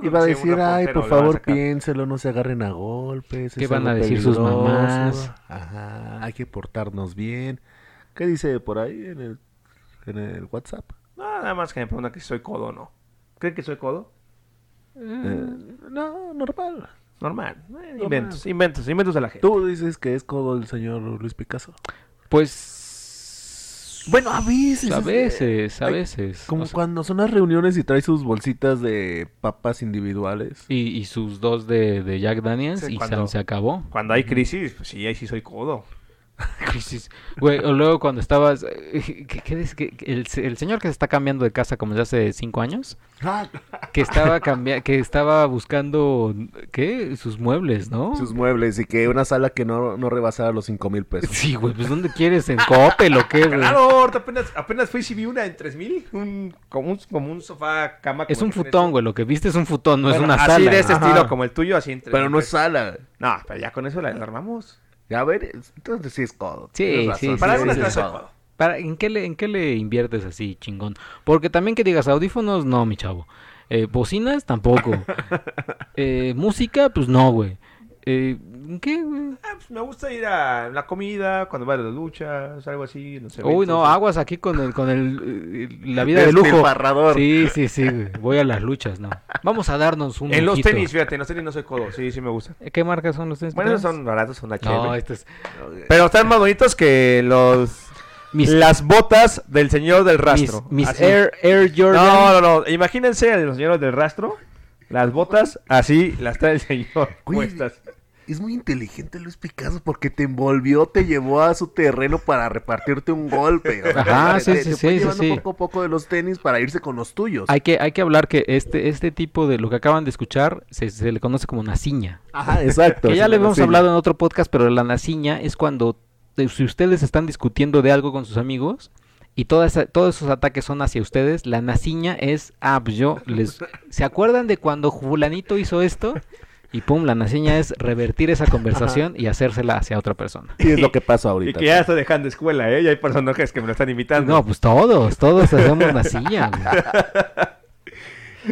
Iba a decir, ay, por favor, sacar". piénselo, no se agarren a golpes. ¿Qué van a decir sus mamás? Ajá, hay que portarnos bien. ¿Qué dice por ahí en el, en el WhatsApp? No, nada más que me preguntan que si soy codo o no. ¿Creen que soy codo? Eh, no, normal. Normal. Eh, inventos, inventos, inventos de la gente. Tú dices que es codo el señor Luis Picasso. Pues... Bueno, a veces. A es- veces, a veces. Como O sea, cuando son las reuniones y trae sus bolsitas de papas individuales. y, y sus dos de, de Jack Daniels Sí, y cuando- se, se acabó. Cuando hay crisis, pues sí, ahí sí soy codo. (laughs) Crisis. Güey, o luego cuando estabas... eh, ¿Qué, qué es que el, el señor que se está cambiando de casa como desde hace cinco años, (laughs) que estaba cambia que estaba buscando, ¿qué? Sus muebles, ¿no? Sus muebles y que una sala que no, no rebasara los cinco mil pesos. Sí, güey, pues ¿dónde quieres? ¿En Coppel o qué, güey? Claro, apenas, apenas fui y vi una en 3000. Un, como, un, como un sofá, cama. Es un futón, eso. güey, lo que viste es un futón, no es Bueno, una así sala. de ese Ajá. estilo, como el tuyo, así entre. Pero no es sala. No, pero ya con eso la la armamos. Ya ver, entonces sí es codo. Sí, sí, Para sí, algunas sí, codo. ¿Para, en, qué le, ¿En qué le inviertes así, chingón? Porque también que digas audífonos, no, mi chavo. Eh, bocinas, tampoco. (laughs) Eh, música, pues no, güey. Eh, ¿en ¿Qué, güey? Ah, pues me gusta ir a la comida, cuando va a las luchas, algo así. No sé, Uy, no, aguas aguas aquí con el, con el, eh, la vida de lujo. Sí, sí, sí, güey. Voy a las luchas, no. Vamos a darnos un En los tenis, fíjate, en los tenis no soy codo. Sí, sí me gusta. Eh, ¿Qué marcas son los tenis? Bueno, esos son baratos, son la traes? No, chévere. este es... Pero están más bonitos que los. Mis, Las botas del señor del rastro. mis Air Jordan. No, no, no. Imagínense a los señores del rastro. Las botas, así las trae el señor. Güey, puestas. Es muy inteligente Luis Picasso porque te envolvió, te llevó a su terreno para repartirte un golpe. O sea, Ajá, sí, te- sí, te sí, sí, llevando sí. poco a poco de los tenis para irse con los tuyos. Hay que, hay que hablar que este, este tipo de lo que acaban de escuchar se, se le conoce como naciña. Ajá, exacto. Que ya le hemos hablado en otro podcast, pero la naciña es cuando si ustedes están discutiendo de algo con sus amigos y toda esa- todos esos ataques son hacia ustedes, la naciña es, ah, pues yo les... ¿Se acuerdan de cuando fulanito hizo esto? Y pum, la naciña es revertir esa conversación y hacérsela hacia otra persona. Y es lo que pasa Y ahorita. que ya estoy dejando escuela, ¿eh? Y hay personajes que me lo están imitando. No, pues todos, todos hacemos güey. (laughs)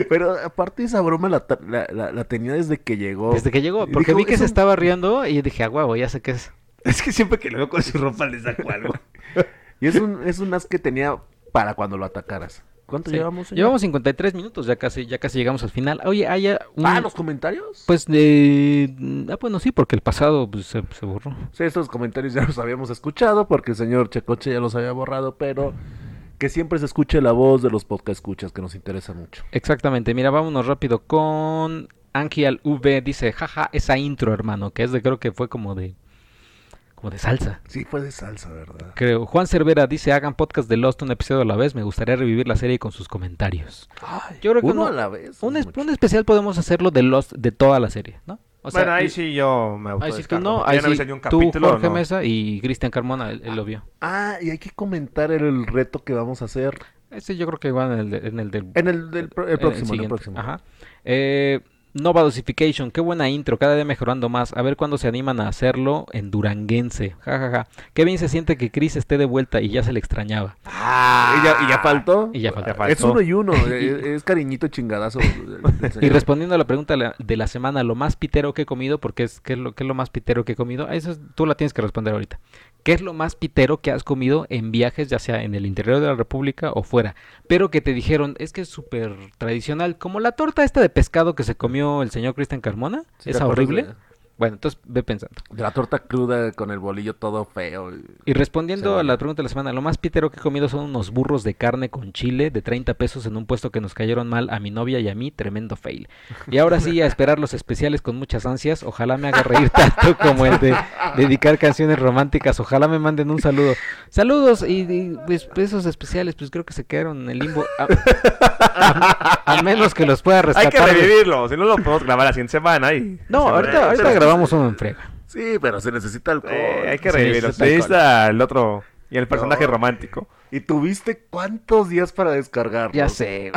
Pero aparte esa broma la, ta- la, la- la tenía desde que llegó. Desde que llegó, Y porque dijo, vi que "Es se un- estaba riendo y dije, ah, huevo, ya sé qué es. Es que siempre que lo veo con su ropa le saco algo. (laughs) Y es un, es un as que tenía para cuando lo atacaras. ¿Cuánto Sí. llevamos? señor? Llevamos 53 minutos, ya casi, ya casi llegamos al final. Oye, haya un... Ah, los comentarios. Pues de... Ah, bueno, sí, porque el pasado pues, se, se borró. Sí, estos comentarios ya los habíamos escuchado porque el señor Checoche ya los había borrado, pero que siempre se escuche la voz de los podcast escuchas que nos interesa mucho. Exactamente, mira, vámonos rápido con Angial V dice, jaja, esa intro, hermano, que es de, creo que fue como de, como de salsa. Sí, fue de salsa, ¿verdad? Creo. Juan Cervera dice, hagan podcast de Lost un episodio a la vez, me gustaría revivir la serie con sus comentarios. Yo creo que Uno uno- a la vez. un, es especial podemos hacerlo de Lost de toda la serie, ¿no? O sea, bueno, ahí y- sí yo me ahí sí tú no, ahí no sí un tú, Jorge no. Mesa y Cristian Carmona, él, él lo vio. Ah, y hay que comentar el reto que vamos a hacer. Ese yo creo que va en el, de- en el del En el, del el próximo, el siguiente. próximo. Ajá. Eh, Nova Dosification, qué buena intro, cada día mejorando más. A ver cuándo se animan a hacerlo en Duranguense. Ja, ja, ja. Qué bien se siente que Chris esté de vuelta y ya se le extrañaba. ¿Y, ya, y ya faltó? Y ya faltó. Es uno y uno. es, (laughs) es cariñito chingadazo. Y respondiendo a la pregunta de la- de la semana, lo más pitero que he comido, porque es ¿qué es lo, qué es lo más pitero que he comido? Eso es- tú la tienes que responder ahorita. ¿Qué es lo más pitero que has comido en viajes, ya sea en el interior de la República o fuera? Pero que te dijeron, es que es súper tradicional, como la torta esta de pescado que se comió el señor Cristian Carmona. ¿Sí te ¿Es horrible? de- Bueno, entonces ve pensando. De la torta cruda con el bolillo todo feo. Y respondiendo a la pregunta de la semana, lo más pitero que he comido son unos burros de carne con chile de 30 pesos en un puesto que nos cayeron mal a mi novia y a mí, tremendo fail. Y ahora sí, a (laughs) esperar los especiales con muchas ansias, ojalá me haga reír tanto como el de dedicar canciones románticas, ojalá me manden un saludo. Saludos y, y, pues, esos especiales, pues creo que se quedaron en el limbo, a, a- a menos que los pueda Hay rescatar. que revivirlo, si no lo podemos grabar la siguiente semana y... No, se ahorita, ahorita pero- grabamos uno en frega. Sí, pero se necesita alcohol. Eh, hay que sí, Se necesita el otro y el personaje No. romántico. ¿Y tuviste cuántos días para descargarlo? Ya sé.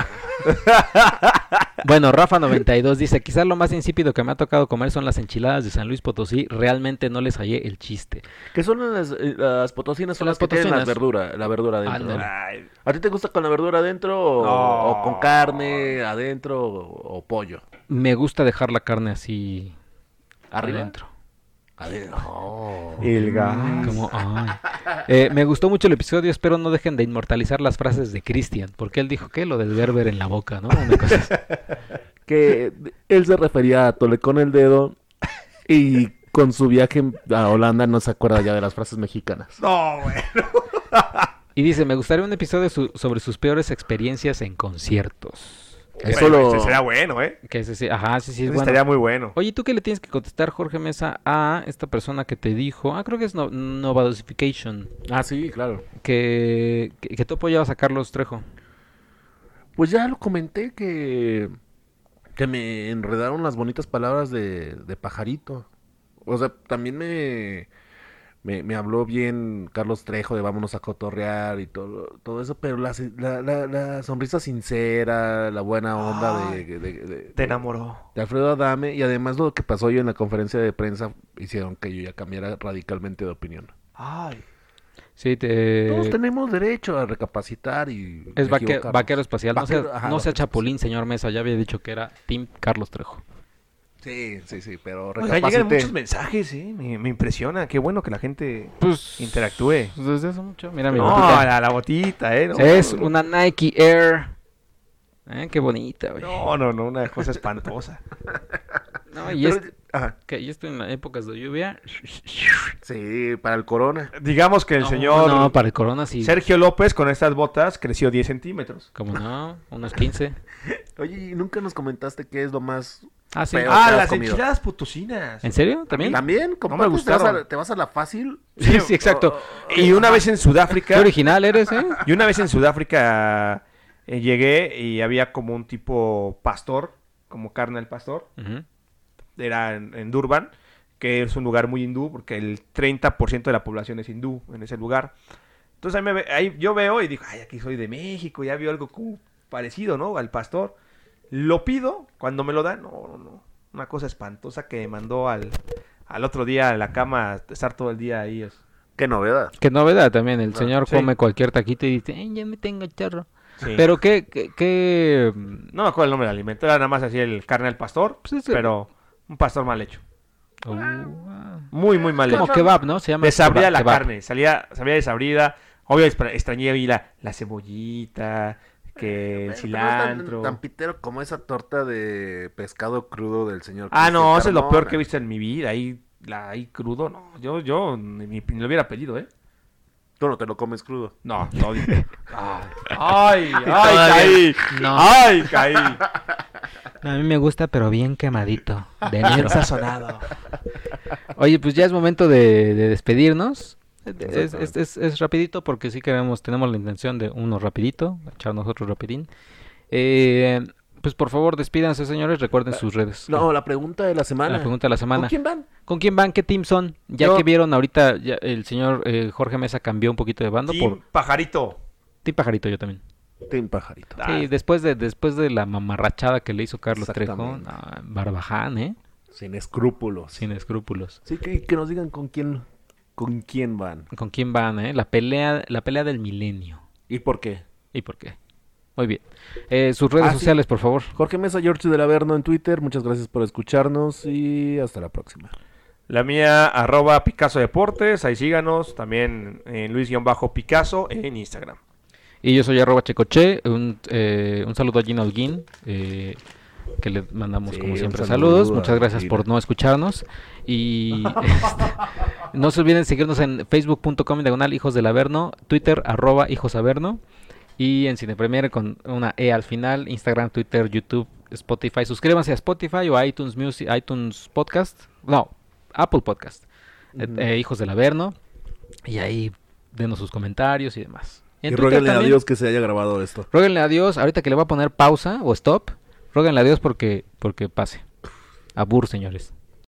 bueno, Rafa92 dice, quizás lo más insípido que me ha tocado comer son las enchiladas de San Luis Potosí. Realmente no les hallé el chiste. ¿Qué son las, eh, las potosinas? Son Las las, que tienen la potosinas. verdura, la verdura adentro. Ay, ¿A ti te gusta con la verdura adentro o, No. o con carne adentro o, o pollo? Me gusta dejar la carne así ¿Arriba? adentro. Adentro. el gas. Como, ay. Eh, me gustó mucho el episodio, espero no dejen de inmortalizar las frases de Cristian, porque él dijo que lo del berber en la boca, ¿no? Una cosa así. (laughs) Que él se refería a Tole con el dedo y con su viaje a Holanda no se acuerda ya de las frases mexicanas. No, güey. Y dice, me gustaría un episodio su- sobre sus peores experiencias en conciertos. Eso Bueno, lo- sería bueno, ¿eh? Que ese sí, ajá, sí, sí, es bueno. estaría muy bueno. Oye, ¿tú qué le tienes que contestar, Jorge Mesa, a esta persona que te dijo, ah, creo que es no, Nova Dosification, Ah, sí, claro. que, que, que tú apoyabas a Carlos Trejo? Pues ya lo comenté que, que me enredaron las bonitas palabras de, de pajarito. O sea, también me, me, me habló bien Carlos Trejo de vámonos a cotorrear y todo, todo eso, pero la, la, la, la sonrisa sincera, la buena onda de, de, de- de- Te enamoró. de Alfredo Adame y además lo que pasó hoy en la conferencia de prensa hicieron que yo ya cambiara radicalmente de opinión. Ay. Sí, te... Todos tenemos derecho a recapacitar y Es vaque- vaquero espacial. No sea, ajá, no sea Chapulín, señor Mesa. Ya había dicho que era Team Carlos Trejo. Sí, sí, sí, pero Oiga, llegan recapacité. muchos mensajes, ¿eh? Me, me impresiona. Qué bueno que la gente Pues interactúe. desde hace mucho. Mira mi No, botita. la, la botita, ¿eh? No, es no, una Nike Air. Eh, qué bonita, güey. No, no, no, una cosa espantosa. (laughs) No, y Pero- es ajá, que yo estoy en las épocas de lluvia. sí, para el corona. Digamos que el No, señor No, para el corona sí. Sergio López con estas botas creció 10 centímetros. Como no, (laughs) unos 15. Oye, ¿y nunca nos comentaste qué es lo más... Ah, sí. Feo. Ah, que has las comido. enchiladas potosinas. ¿En serio? ¿También? ¿También? me te vas, gustaron. a, te vas a la fácil. Sí, sí, exacto. Y una vez en (laughs) Qué Sudáfrica, original eres, ¿eh? (laughs) y una vez en Sudáfrica eh, llegué y había como un tipo pastor, como carne al pastor. Ujú. Era en, en Durban, que es un lugar muy hindú, porque el 30% de la población es hindú en ese lugar. Entonces ahí, me ve- ahí yo veo y digo, ay, aquí soy de México, ya vio algo como parecido, ¿no? Al pastor. Lo pido, cuando me lo dan, no, no, no. Una cosa espantosa que me mandó al, al otro día a la cama, a estar todo el día ahí. es- Qué novedad. Qué novedad también. El señor sí. come cualquier taquito y dice, "Ay, ya me tengo chorro. sí. Pero qué, qué, qué, No me acuerdo el nombre del alimento, era nada más así el carne al pastor, Pues es- pero un pastor mal hecho. uh. Muy, muy mal como hecho. kebab, ¿no? Se llama Desabrida kebab- la kebab. carne, salía, salía desabrida. Obvio, extra- extrañé ahí la, la cebollita, que el Pero no tan- cilantro. Tan, pitero como esa torta de pescado crudo del señor. Ah, Cristian no, eso es lo peor que he visto en mi vida. Ahí, la, ahí crudo, no. Yo, yo ni, ni lo hubiera pedido, ¿eh? Tú no te lo comes crudo. No, no. (laughs) Ay, ay, Todavía caí. no. Ay, caí. (laughs) A mí me gusta, pero bien quemadito. Bien Dentro. sazonado. Oye, pues ya es momento de, de despedirnos. Es, es, es- es rapidito porque sí queremos, tenemos la intención de uno rapidito, echarnos otro rapidín. Eh, pues por favor, despídanse, señores, recuerden sus redes. No, la pregunta de la semana. La pregunta de la semana. ¿Con quién van? ¿Con quién van? ¿Qué team son? Ya Yo- que vieron ahorita, ya el señor eh, Jorge Mesa cambió un poquito de bando Team por Pajarito. Team Pajarito yo también. Team Pajarito. Ah, Sí, después de después de la mamarrachada que le hizo Carlos Trejo, ah, Barbaján, ¿eh? Sin escrúpulos. Sin escrúpulos. Sí, que, que nos digan con quién, con quién van. ¿Con quién van, eh? La pelea, la pelea del milenio. ¿Y por qué? ¿Y por qué? Muy bien. Eh, sus redes Ah, sí. sociales, por favor. Jorge Mesa, George del Averno en Twitter. Muchas gracias por escucharnos y hasta la próxima. La mía, arroba Picasso Deportes. Ahí síganos. También en Luis-Picasso en Instagram. Y yo soy arroba checoche. Un, eh, un saludo a Gina Holguín. eh, que le mandamos Sí, como siempre saludo saludos. Muchas gracias por no escucharnos. Y (laughs) este, no se olviden seguirnos en facebook.com diagonal hijos del Averno, Twitter arroba hijos Averno y en Cine Premier con una E al final, Instagram, Twitter, YouTube, Spotify. Suscríbanse a Spotify o a iTunes Music, iTunes Podcast. No, Apple Podcast. Eh, hijos del Averno. Y ahí denos sus comentarios y demás. Y, ruéguenle a. Dios que se haya grabado esto. Róguenle a Dios, ahorita que le voy a poner pausa o stop, róguenle a Dios porque, porque pase. Abur, señores.